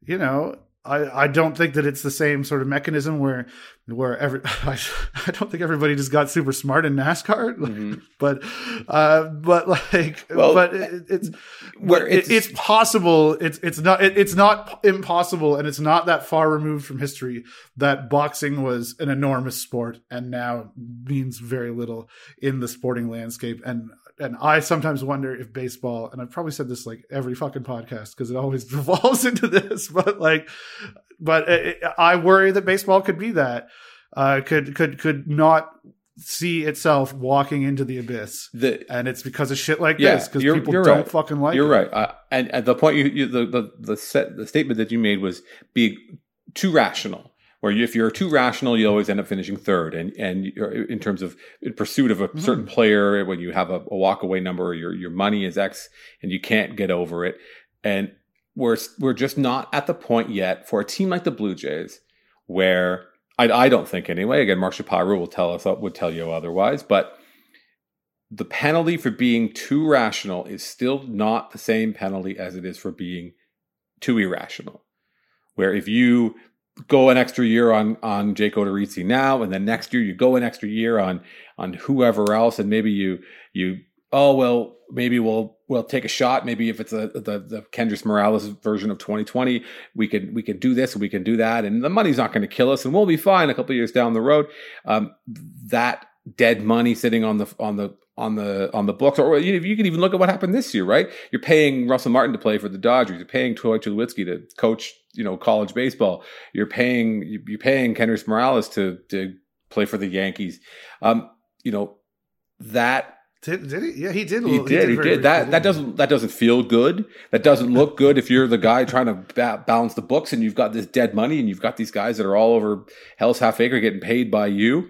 you know, I, I don't think that it's the same sort of mechanism where where every I, I don't think everybody just got super smart in NASCAR, mm-hmm. but uh, but like well, but it, it's where it's, it's possible. It's it's not it, it's not impossible, and it's not that far removed from history that boxing was an enormous sport and now means very little in the sporting landscape. And and I sometimes wonder if baseball, and I've probably said this like every fucking podcast because it always devolves into this, but like, but it, I worry that baseball could be that, uh, could could could not see itself walking into the abyss, the, and it's because of shit like yeah, this because people don't right. fucking like. You're it. right, uh, and, at the point you, you the the the, set, the statement that you made was be too rational where you, if you're too rational, you always end up finishing third. And and in terms of in pursuit of a mm-hmm. certain player, when you have a, a walk away number, your your money is X, and you can't get over it. And we're we're just not at the point yet for a team like the Blue Jays where I, I don't think anyway. Again, Mark Shapiro will tell us would tell you otherwise, but the penalty for being too rational is still not the same penalty as it is for being too irrational. Where if you go an extra year on on Jake Odorizzi now, and then next year you go an extra year on on whoever else, and maybe you you oh well maybe we'll we'll take a shot. Maybe if it's a the the Kendrys Morales version of 2020, we can we can do this and we can do that, and the money's not going to kill us, and we'll be fine a couple years down the road. Um, that dead money sitting on the on the on the on the books, or you, you can even look at what happened this year, right? You're paying Russell Martin to play for the Dodgers. You're paying Troy Tulowitzki to coach, you know, college baseball. You're paying you're paying Kendrys Morales to to play for the Yankees. Um, you know that did, did he? Yeah, he did. He, he did. He did. That that doesn't that doesn't feel good. That doesn't look good if you're the guy trying to ba- balance the books and you've got this dead money and you've got these guys that are all over Hell's Half Acre getting paid by you.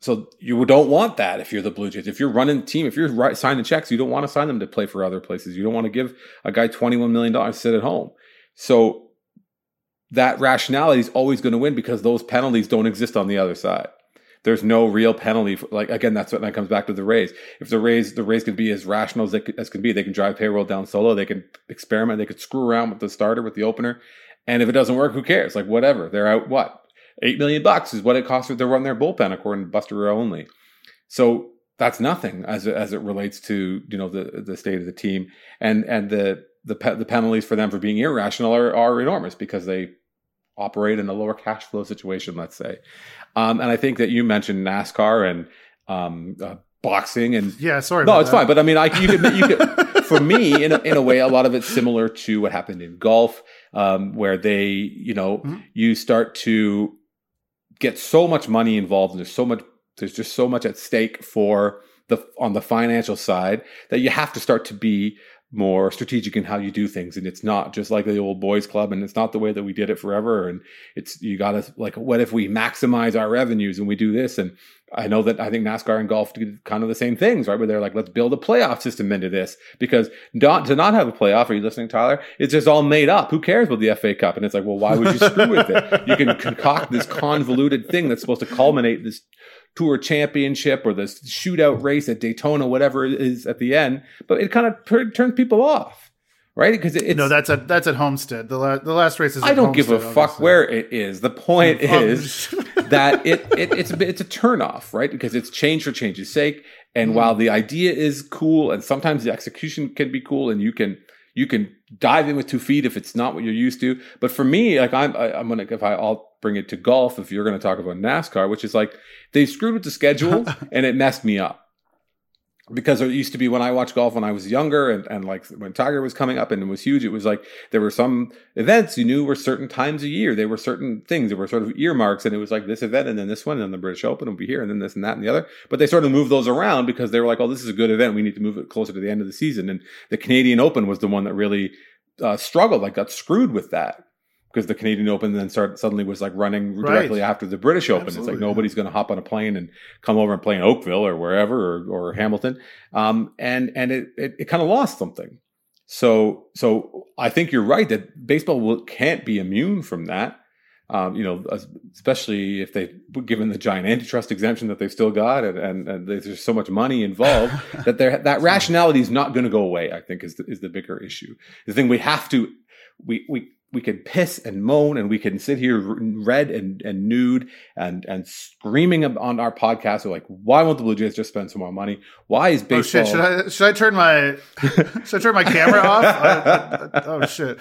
So you don't want that if you're the Blue Jays. If you're running the team, if you're right, signing checks, you don't want to sign them to play for other places. You don't want to give a guy $21 million to sit at home. So that rationality is always going to win because those penalties don't exist on the other side. There's no real penalty. For, like again, that's what that comes back to the Rays. If the Rays, the Rays can be as rational as they as can be. They can drive payroll down solo. They can experiment. They could screw around with the starter, with the opener, and if it doesn't work, who cares? Like whatever. They're out. What Eight million bucks is what it costs to run their bullpen, according to Buster Olney, So that's nothing as as it relates to you know the the state of the team and and the the the penalties for them for being irrational are, are enormous because they operate in a lower cash flow situation, let's say. Um, and I think that you mentioned NASCAR and um, uh, boxing and yeah, sorry. No, it's that. fine. But I mean, I you could you could for me in a, in a way, a lot of it's similar to what happened in golf, um, where they you know mm-hmm. you start to get so much money involved and there's so much there's just so much at stake for the on the financial side that you have to start to be more strategic in how you do things and it's not just like the old boys club and it's not the way that we did it forever and it's you got to like what if we maximize our revenues and we do this and I know that I think NASCAR and golf do kind of the same things, right? Where they're like, let's build a playoff system into this because not to not have a playoff. Are you listening, Tyler? It's just all made up. Who cares about the FA Cup? And it's like, well, why would you screw with it? You can concoct this convoluted thing that's supposed to culminate this tour championship or the shootout race at Daytona, whatever it is at the end. But it kind of per- turns people off right? Because it's no, that's at that's at Homestead. The la- the last race is. I don't Homestead, give a obviously. fuck where it is. The point is that it, it it's a it's a turnoff, right? Because it's change for change's sake. And mm. while the idea is cool, and sometimes the execution can be cool, and you can you can dive in with two feet if it's not what you're used to. But for me, like I'm I, I'm gonna if I I'll bring it to golf if you're gonna talk about NASCAR, which is like they screwed with the schedule and it messed me up because it used to be when I watched golf when I was younger and, and like when Tiger was coming up and it was huge, it was like there were some events you knew were certain times a year. There were certain things, there were sort of earmarks, and it was like this event and then this one, and then the British Open will be here, and then this and that and the other. But they sort of moved those around because they were like, oh, this is a good event. We need to move it closer to the end of the season. And the Canadian Open was the one that really uh, struggled, like got screwed with that because the Canadian Open then started suddenly was like running directly right. after the British Open. Absolutely, it's like nobody's going to hop on a plane and come over and play in Oakville or wherever or, or Hamilton, um, and and it it, it kind of lost something. So so I think you're right that baseball will, can't be immune from that. Um, you know, especially if they given the giant antitrust exemption that they've still got, and, and, and there's so much money involved that there that rationality is not going to go away. I think is the, is the bigger issue. The thing we have to we we we can piss and moan and we can sit here red and, and nude and and screaming on our podcast of like why won't the Blue Jays just spend some more money? Why is baseball? Oh shit! Should I should I turn my should I turn my camera off? I, I, oh shit!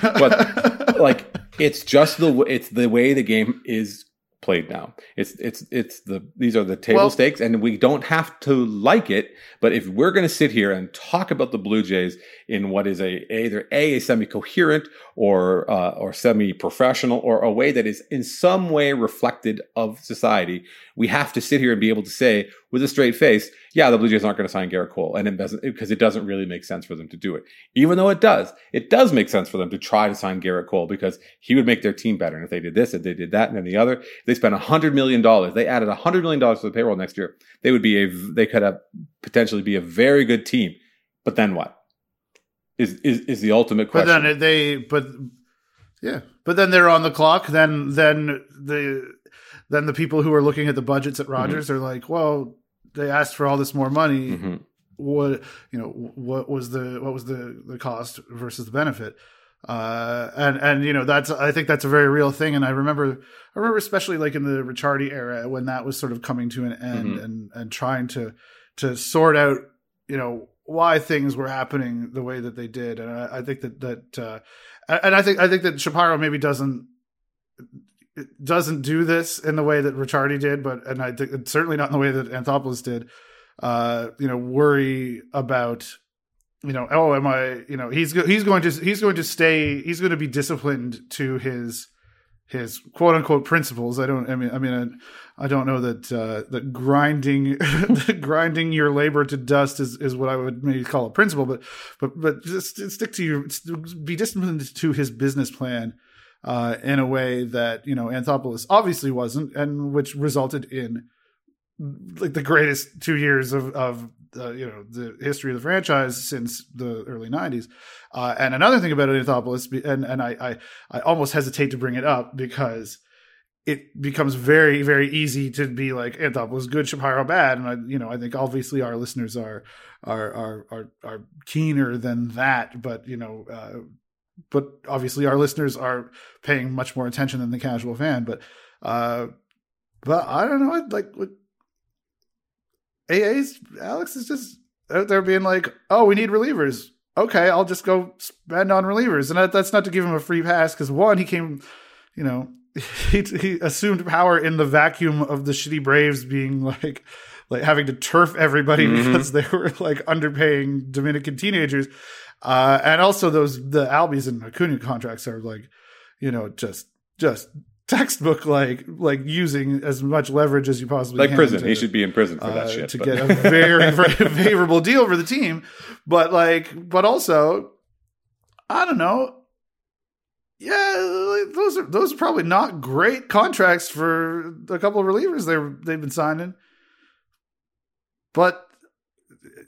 but like it's just the it's the way the game is played now. It's it's it's the these are the table well, stakes, and we don't have to like it. But if we're going to sit here and talk about the Blue Jays in what is a either a, a semi coherent or uh, or semi professional or a way that is in some way reflected of society, we have to sit here and be able to say with a straight face, yeah, the Blue Jays aren't going to sign Gerrit Cole, and it doesn't because it doesn't really make sense for them to do it. Even though it does, it does make sense for them to try to sign Gerrit Cole because he would make their team better. And if they did this, if they did that, and then the other, they spent a hundred million dollars. They added a hundred million dollars to the payroll next year. They would be a they could have potentially be a very good team. But then what? Is is is the ultimate question? But then they but yeah, but then they're on the clock. Then then the then the people who are looking at the budgets at Rogers mm-hmm. are like, well, they asked for all this more money. Mm-hmm. What you know? What was the what was the the cost versus the benefit? Uh, and and you know that's I think that's a very real thing. And I remember I remember especially like in the Ricciardi era when that was sort of coming to an end mm-hmm. and and trying to to sort out you know why things were happening the way that they did. And I, I think that that uh, and I think I think that Shapiro maybe doesn't doesn't do this in the way that Ricciardi did, but and I think certainly not in the way that Anthopoulos did. Uh, you know, worry about you know, oh, am I? You know, he's he's going to he's going to stay. He's going to be disciplined to his his quote unquote principles. I don't. I mean, I mean, I, I don't know that uh, that grinding grinding your labor to dust is, is what I would maybe call a principle. But but but just stick to your be disciplined to his business plan uh, in a way that you know Anthopoulos obviously wasn't, and which resulted in like the greatest two years of of uh, you know the history of the franchise since the early '90s. Uh, and another thing about Anthopoulos, and and I, I I almost hesitate to bring it up because it becomes very very easy to be like Anthopoulos good, Shapiro bad, and I you know I think obviously our listeners are are are are, are keener than that, but you know. Uh, but obviously, our listeners are paying much more attention than the casual fan. But, uh, but I don't know. Like, what, AA's Alex is just out there being like, "Oh, we need relievers." Okay, I'll just go spend on relievers, and that, that's not to give him a free pass because one, he came, you know, he, he assumed power in the vacuum of the shitty Braves being like, like having to turf everybody mm-hmm. because they were like underpaying Dominican teenagers, uh, and also those the Albies and Acuna contracts are like, you know, just just textbook like like using as much leverage as you possibly like can. prison. To, he should be in prison for uh, that shit to but. get a very very favorable deal for the team. But like, but also, I don't know. Yeah, those are those are probably not great contracts for a couple of relievers they they've been signing. But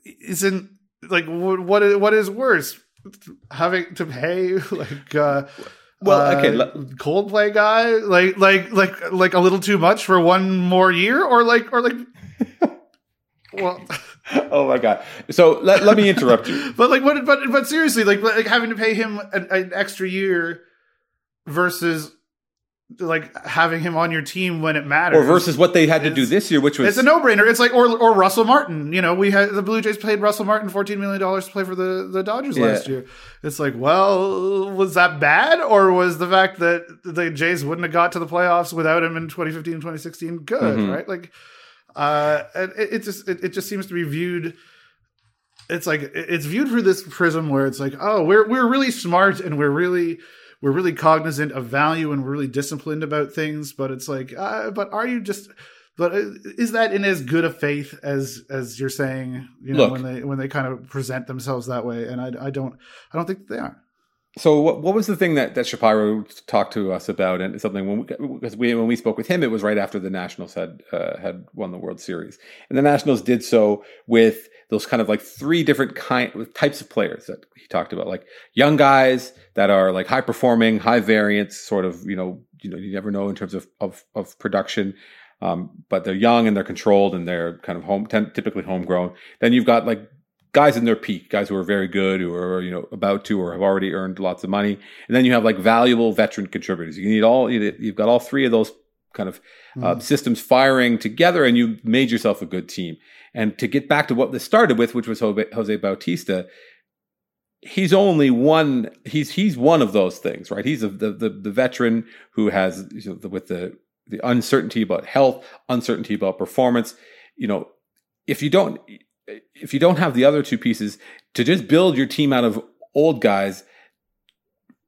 isn't like what what is worse having to pay like uh well, okay, uh, Coldplay guy, like, like, like, like a little too much for one more year, or like, or like, well, oh my god. So let, let me interrupt you. but like, what? But but seriously, like, like having to pay him an, an extra year versus like having him on your team when it matters. Or versus what they had to do this year, which was it's a no brainer. It's like or or Russell Martin. You know, we had the Blue Jays paid Russell Martin fourteen million dollars to play for the the Dodgers yeah. last year. It's like, well, was that bad, or was the fact that the Jays wouldn't have got to the playoffs without him in 2015, 2016 good? Mm-hmm. Right, like, uh, and it, it just it, it just seems to be viewed it's like it's viewed through this prism where it's like, oh, we're we're really smart and we're really we're really cognizant of value and we're really disciplined about things but it's like uh, but are you just but uh, is that in as good a faith as as you're saying you know Look, when they when they kind of present themselves that way? And i i don't i don't think they are. So what, what was the thing that, that Shapiro talked to us about and something when we, because we when we spoke with him it was right after the Nationals had uh, had won the World Series. And the Nationals did so with those kind of like three different kind types of players that he talked about like young guys that are like high performing high variance sort of you know you know you never know in terms of of, of production um, but they're young and they're controlled and they're kind of home typically homegrown then you've got like guys in their peak, guys who are very good, who are you know about to or have already earned lots of money, and then you have like valuable veteran contributors. You need all you've got all three of those kind of uh, mm. systems firing together, and you made yourself a good team. And to get back to what this started with, which was Jose Bautista, he's only one. He's he's one of those things, right? He's a, the, the the veteran who has you know, the, with the the uncertainty about health, uncertainty about performance. You know, if you don't if you don't have the other two pieces to just build your team out of old guys,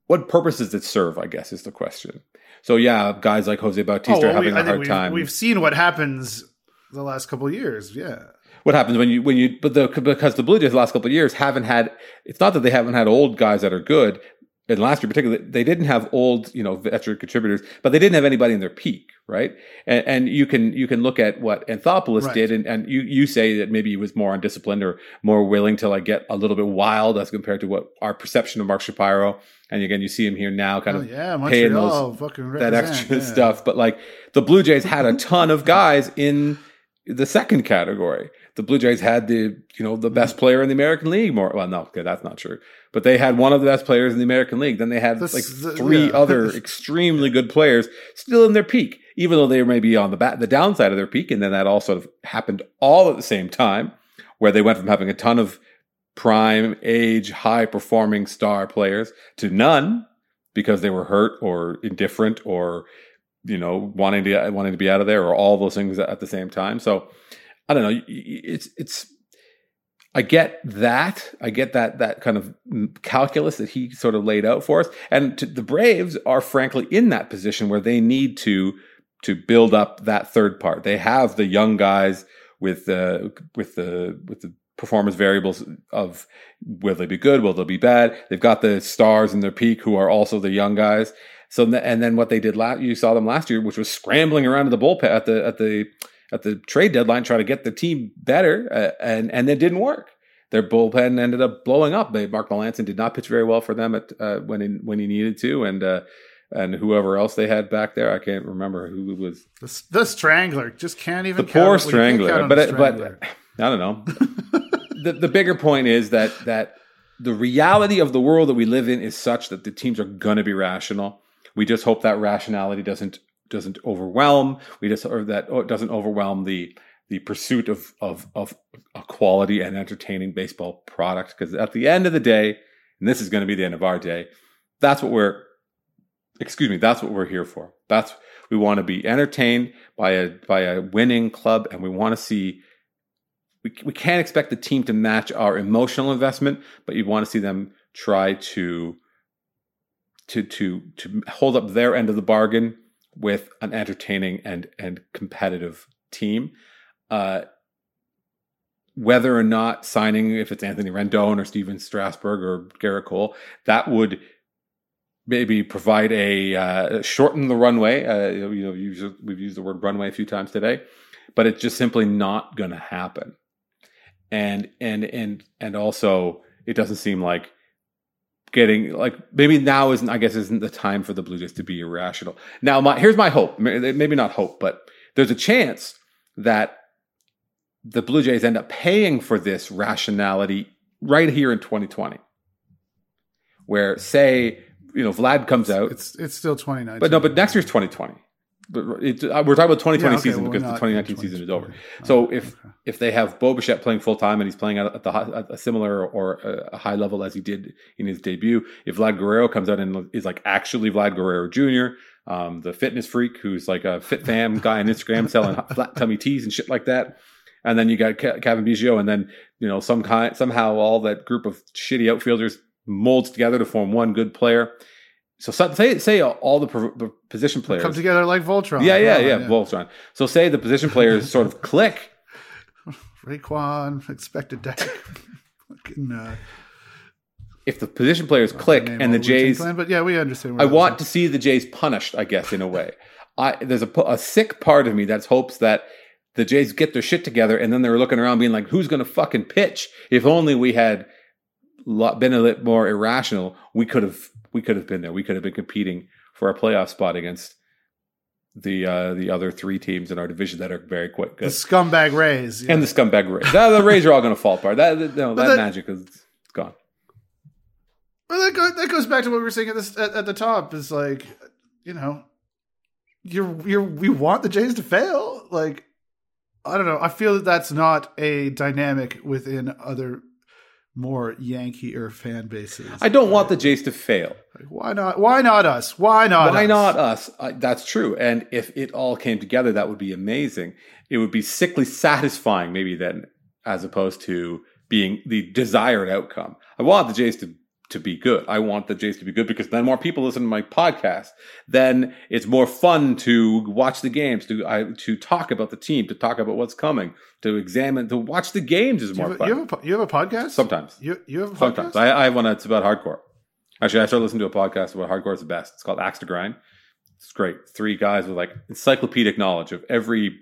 what purpose does it serve? I guess is the question. So yeah, guys like Jose Bautista oh, well, are having we, a hard we've, time. We've seen what happens the last couple of years. Yeah. What happens when you when you but the because the Blue Jays the last couple of years haven't had it's not that they haven't had old guys that are good, and last year particularly, they didn't have old, you know, veteran contributors, but they didn't have anybody in their peak, right? And, and you can you can look at what Anthopoulos right. did, and, and you you say that maybe he was more undisciplined or more willing to like get a little bit wild as compared to what our perception of Mark Shapiro. And again, you see him here now, kind oh, of yeah, paying those that extra yeah. stuff. But like the Blue Jays had a ton of guys in the second category. The Blue Jays had the you know the best player in the American League. More well, no, okay, that's not true. But they had one of the best players in the American League. Then they had like three yeah. other extremely good players still in their peak, even though they may be on the back, the downside of their peak. And then that all sort of happened all at the same time, where they went from having a ton of prime age, high performing star players to none because they were hurt or indifferent or you know wanting to wanting to be out of there or all those things at the same time. So I don't know. It's it's. I get that. I get that that kind of calculus that he sort of laid out for us. And to, the Braves are frankly in that position where they need to to build up that third part. They have the young guys with the with the with the performance variables of will they be good, will they be bad. They've got the stars in their peak who are also the young guys. So and then what they did last, you saw them last year, which was scrambling around in the bullpen at the at the at the trade deadline, trying to get the team better, uh, and and it didn't work. Their bullpen ended up blowing up. They Mark Melancon did not pitch very well for them at uh, when he, when he needed to, and uh, and whoever else they had back there, I can't remember who it was. The, the Strangler just can't even The poor well, you can't Strangler, but it- but I don't know. the the bigger point is that that the reality of the world that we live in is such that the teams are going to be rational. We just hope that rationality doesn't doesn't overwhelm. We just or that or doesn't overwhelm the the pursuit of of of a quality and entertaining baseball product. Because at the end of the day, and this is going to be the end of our day, that's what we're excuse me, that's what we're here for. That's we want to be entertained by a by a winning club, and we want to see. We, we can't expect the team to match our emotional investment, but you want to see them try to to to to hold up their end of the bargain with an entertaining and and competitive team. Uh, whether or not signing, if it's Anthony Rendon or Stephen Strasburg or Gerrit Cole, that would maybe provide a uh, shorten the runway. Uh, you know, we've used, the word runway a few times today, but it's just simply not going to happen. And and and and also, it doesn't seem like getting like maybe now isn't I guess isn't the time for the Blue Jays to be irrational. Now, my here's my hope. Maybe not hope, but there's a chance that the Blue Jays end up paying for this rationality right here in 2020, where say you know Vlad comes out, It's it's still 2019. but no, but next year's 2020. But it, uh, we're talking about 2020 Yeah, okay, season well, because the 2019 season is 2020. over. So if okay. if they have Bo Bichette playing full time and he's playing at, the at a similar or a, a high level as he did in his debut, if Vlad Guerrero comes out and is like actually Vlad Guerrero Jr., um, the fitness freak who's like a fit fam guy on Instagram selling flat tummy tees and shit like that, and then you got Ke- Cavan Biggio, and then you know some kind somehow all that group of shitty outfielders molds together to form one good player. So say say all the position players come together like Voltron. yeah, yeah, Oh, yeah, Voltron. So say the position players sort of click. Raekwon, expected deck. Fucking, uh, If the position players click and the Jays, plan, but yeah, we understand. I want to see the Jays punished. I guess in a way, I there's a, a sick part of me that hopes that the Jays get their shit together, and then they're looking around, being like, "Who's going to fucking pitch?" If only we had been a little more irrational, we could have we could have been there. We could have been competing for a playoff spot against the uh, the other three teams in our division that are very quick the scumbag Rays. yeah. and the scumbag Rays. The, the Rays are all going to fall apart. That, that, no, that that- magic is gone. Well, that, go, that goes back to what we were saying at, this, at, at the top. Is like, you know, you're you're we want the Jays to fail. Like, I don't know. I feel that that's not a dynamic within other more Yankee or fan bases. I don't want the Jays to fail. Like, why not? Why not us? Why not? Why us? not us? Uh, that's true. And if it all came together, that would be amazing. It would be sickly satisfying, maybe then, as opposed to being the desired outcome. I want the Jays to to be good. I want the Jays to be good because then more people listen to my podcast. Then it's more fun to watch the games, to I, to talk about the team, to talk about what's coming, to examine, to watch the games is You more have, fun. you, have a, you have a podcast? Sometimes. You you have a podcast? Sometimes I, I have one that's about hardcore. Actually, I started listening to a podcast about hardcore is the best. It's called Axe to Grind. It's great. Three guys with like encyclopedic knowledge of every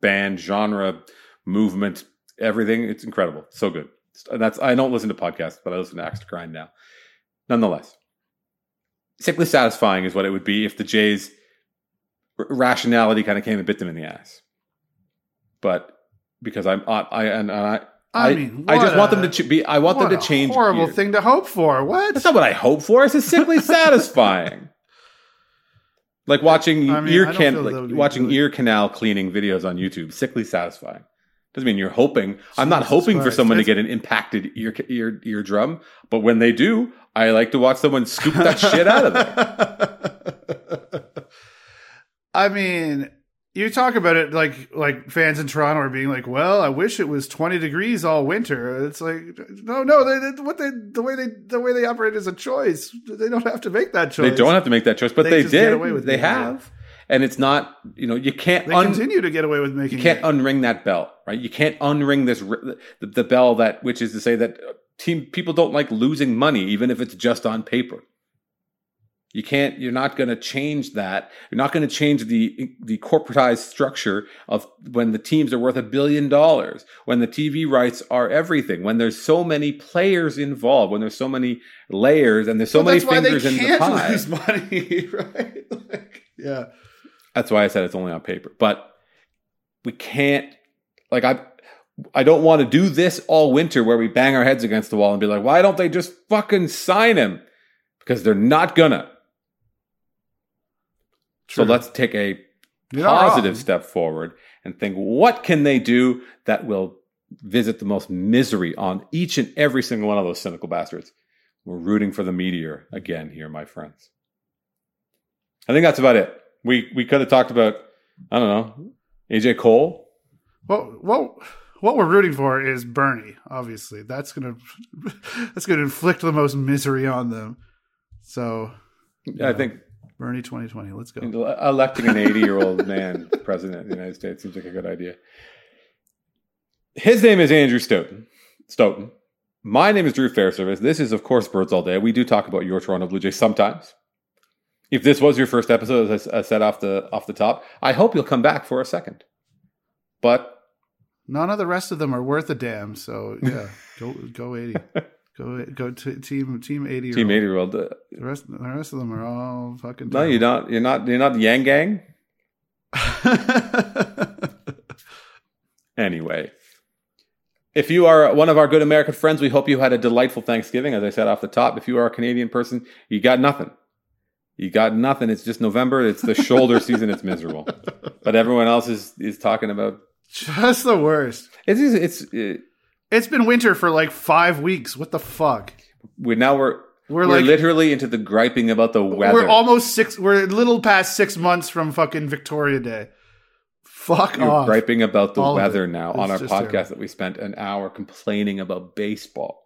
band, genre, movement, everything. It's incredible. So good. And that's I don't listen to podcasts, but I listen to Axe to Grind now. Nonetheless, sickly satisfying is what it would be if the Jays' r- rationality kind of came and bit them in the ass. but because I'm I, I and I. I I, mean, I just what want them to ch- be. I want them to a change. Horrible gear. thing to hope for. What? That's not what I hope for. It's just simply satisfying. Like watching I mean, ear can, like watching really- ear canal cleaning videos on YouTube. Sickly satisfying. Doesn't mean you're hoping. I'm not Jesus hoping for Christ. someone to get an impacted ear ear eardrum, but when they do, I like to watch someone scoop that shit out of there. I mean, you talk about it like like fans in Toronto are being like, "Well, I wish it was 20 degrees all winter." It's like, no, no, they, they, what they the way they the way they operate is a choice. They don't have to make that choice. They don't have to make that choice, but They they, did. away with they have, and it's not. You know, you can't. They un- continue to get away with making. you can't it. unring that bell, right? You can't unring this the, the bell that which is to say that uh, team people don't like losing money even if it's just on paper. You can't you're not going to change that. You're not going to change the the corporatized structure of when the teams are worth a billion dollars, when the TV rights are everything, when there's so many players involved, when there's so many layers and there's so Well, many that's why they fingers in the pie. lose money, right? Like, yeah. That's why I said it's only on paper. But we can't like I I don't want to do this all winter where we bang our heads against the wall and be like, why don't they just fucking sign him? Because they're not gonna. So let's take a You're positive step forward and think what can they do that will visit the most misery on each and every single one of those cynical bastards. We're rooting for the meteor again here, my friends. I think that's about it. We we could have talked about I don't know AJ Cole. Well, well, what we're rooting for is Bernie. Obviously, that's gonna that's gonna inflict the most misery on them. So I think Bernie 2020. Let's go. electing an 80 year old man president of the United States seems like a good idea. His name is Andrew Stoeten. Stoeten. My name is Drew Fairservice. This is, of course, Birds All Day. We do talk about your Toronto Blue Jays sometimes. If this was your first episode, as I said off the off the top, I hope you'll come back for a second. But None of the rest of them are worth a damn. So yeah, go go 80. Go go to team team 80. Team 80 year old, uh. The rest the rest of them are all fucking. no, you're not. You're not. You're not the Yang Gang. Anyway, if you are one of our good American friends, we hope you had a delightful Thanksgiving. As I said off the top, if you are a Canadian person, you got nothing. You got nothing. It's just November. It's the shoulder season. It's miserable. But everyone else is is talking about Just the worst. it's it's. It, It's been winter for like five weeks. What the fuck? we now we're We're, we're, like literally into the griping about the weather. we're almost six. We're a little past six months from fucking Victoria Day. Fuck You're off. griping about the All weather now It's on our podcast terrible. that we spent an hour complaining about baseball.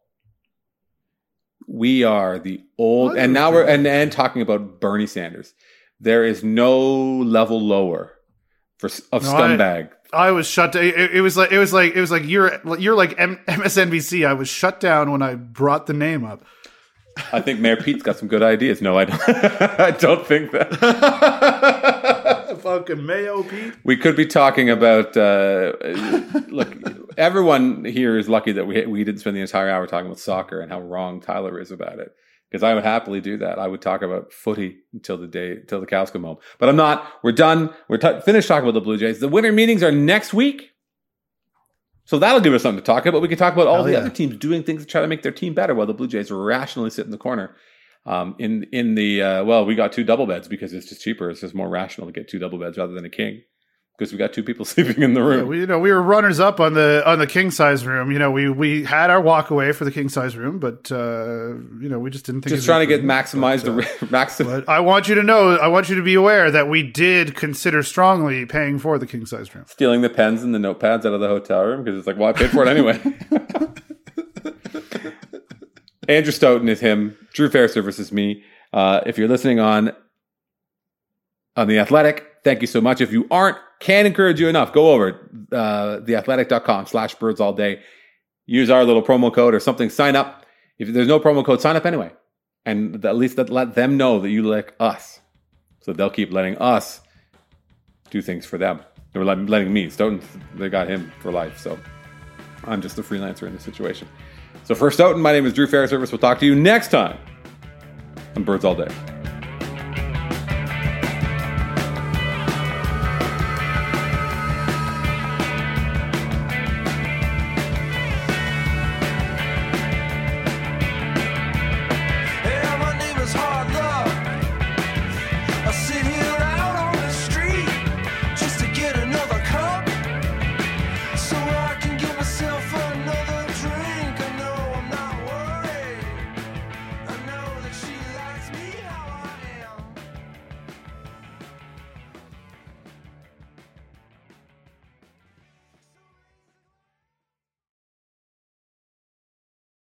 We are the old, and now we're and, and talking about Bernie Sanders. There is no level lower for of No, I- scumbag. I was shut down. It, it was like it was like it was like you're you're like M- MSNBC. I was shut down when I brought the name up. I think Mayor Pete's got some good ideas. No, I don't. I don't think that. Fucking Mayo Pete. We could be talking about. Uh, look, everyone here is lucky that we we didn't spend the entire hour talking about soccer and how wrong Tyler is about it. Because I would happily do that. I would talk about footy until the day, until the cows come home. But I'm not. We're done. We're t- finished talking about the Blue Jays. The winter meetings are next week. So that'll give us something to talk about. We can talk about all Hell the yeah. other teams doing things to try to make their team better while the Blue Jays rationally sit in the corner. Um, in in the uh, well, we got two double beds because it's just cheaper. It's just more rational to get two double beds rather than a king because we got two people sleeping in the Yeah, room. we, you know, we were runners up on the on the king size room. You know, we we had our walk away for the king size room, but uh, you know, we just didn't think just trying to get maximized but, uh, the maxim. I want you to know, I want you to be aware that we did consider strongly paying for the king size room. stealing the pens and the notepads out of the hotel room because it's like, well, I paid for it anyway. Andrew Stoeten is him. Drew Fairservice is me. Uh, if you're listening on on the Athletic, thank you so much. If you aren't, can't encourage you enough. Go over uh, theathletic.com slash birds all day. Use our little promo code or something. Sign up. If there's no promo code, sign up anyway, and at least let them know that you like us, so they'll keep letting us do things for them. They were letting, letting me. Stoeten, they got him for life. So I'm just a freelancer in this situation. So for Stoeten, my name is Drew Fairservice. We'll talk to you next time on Birds All Day.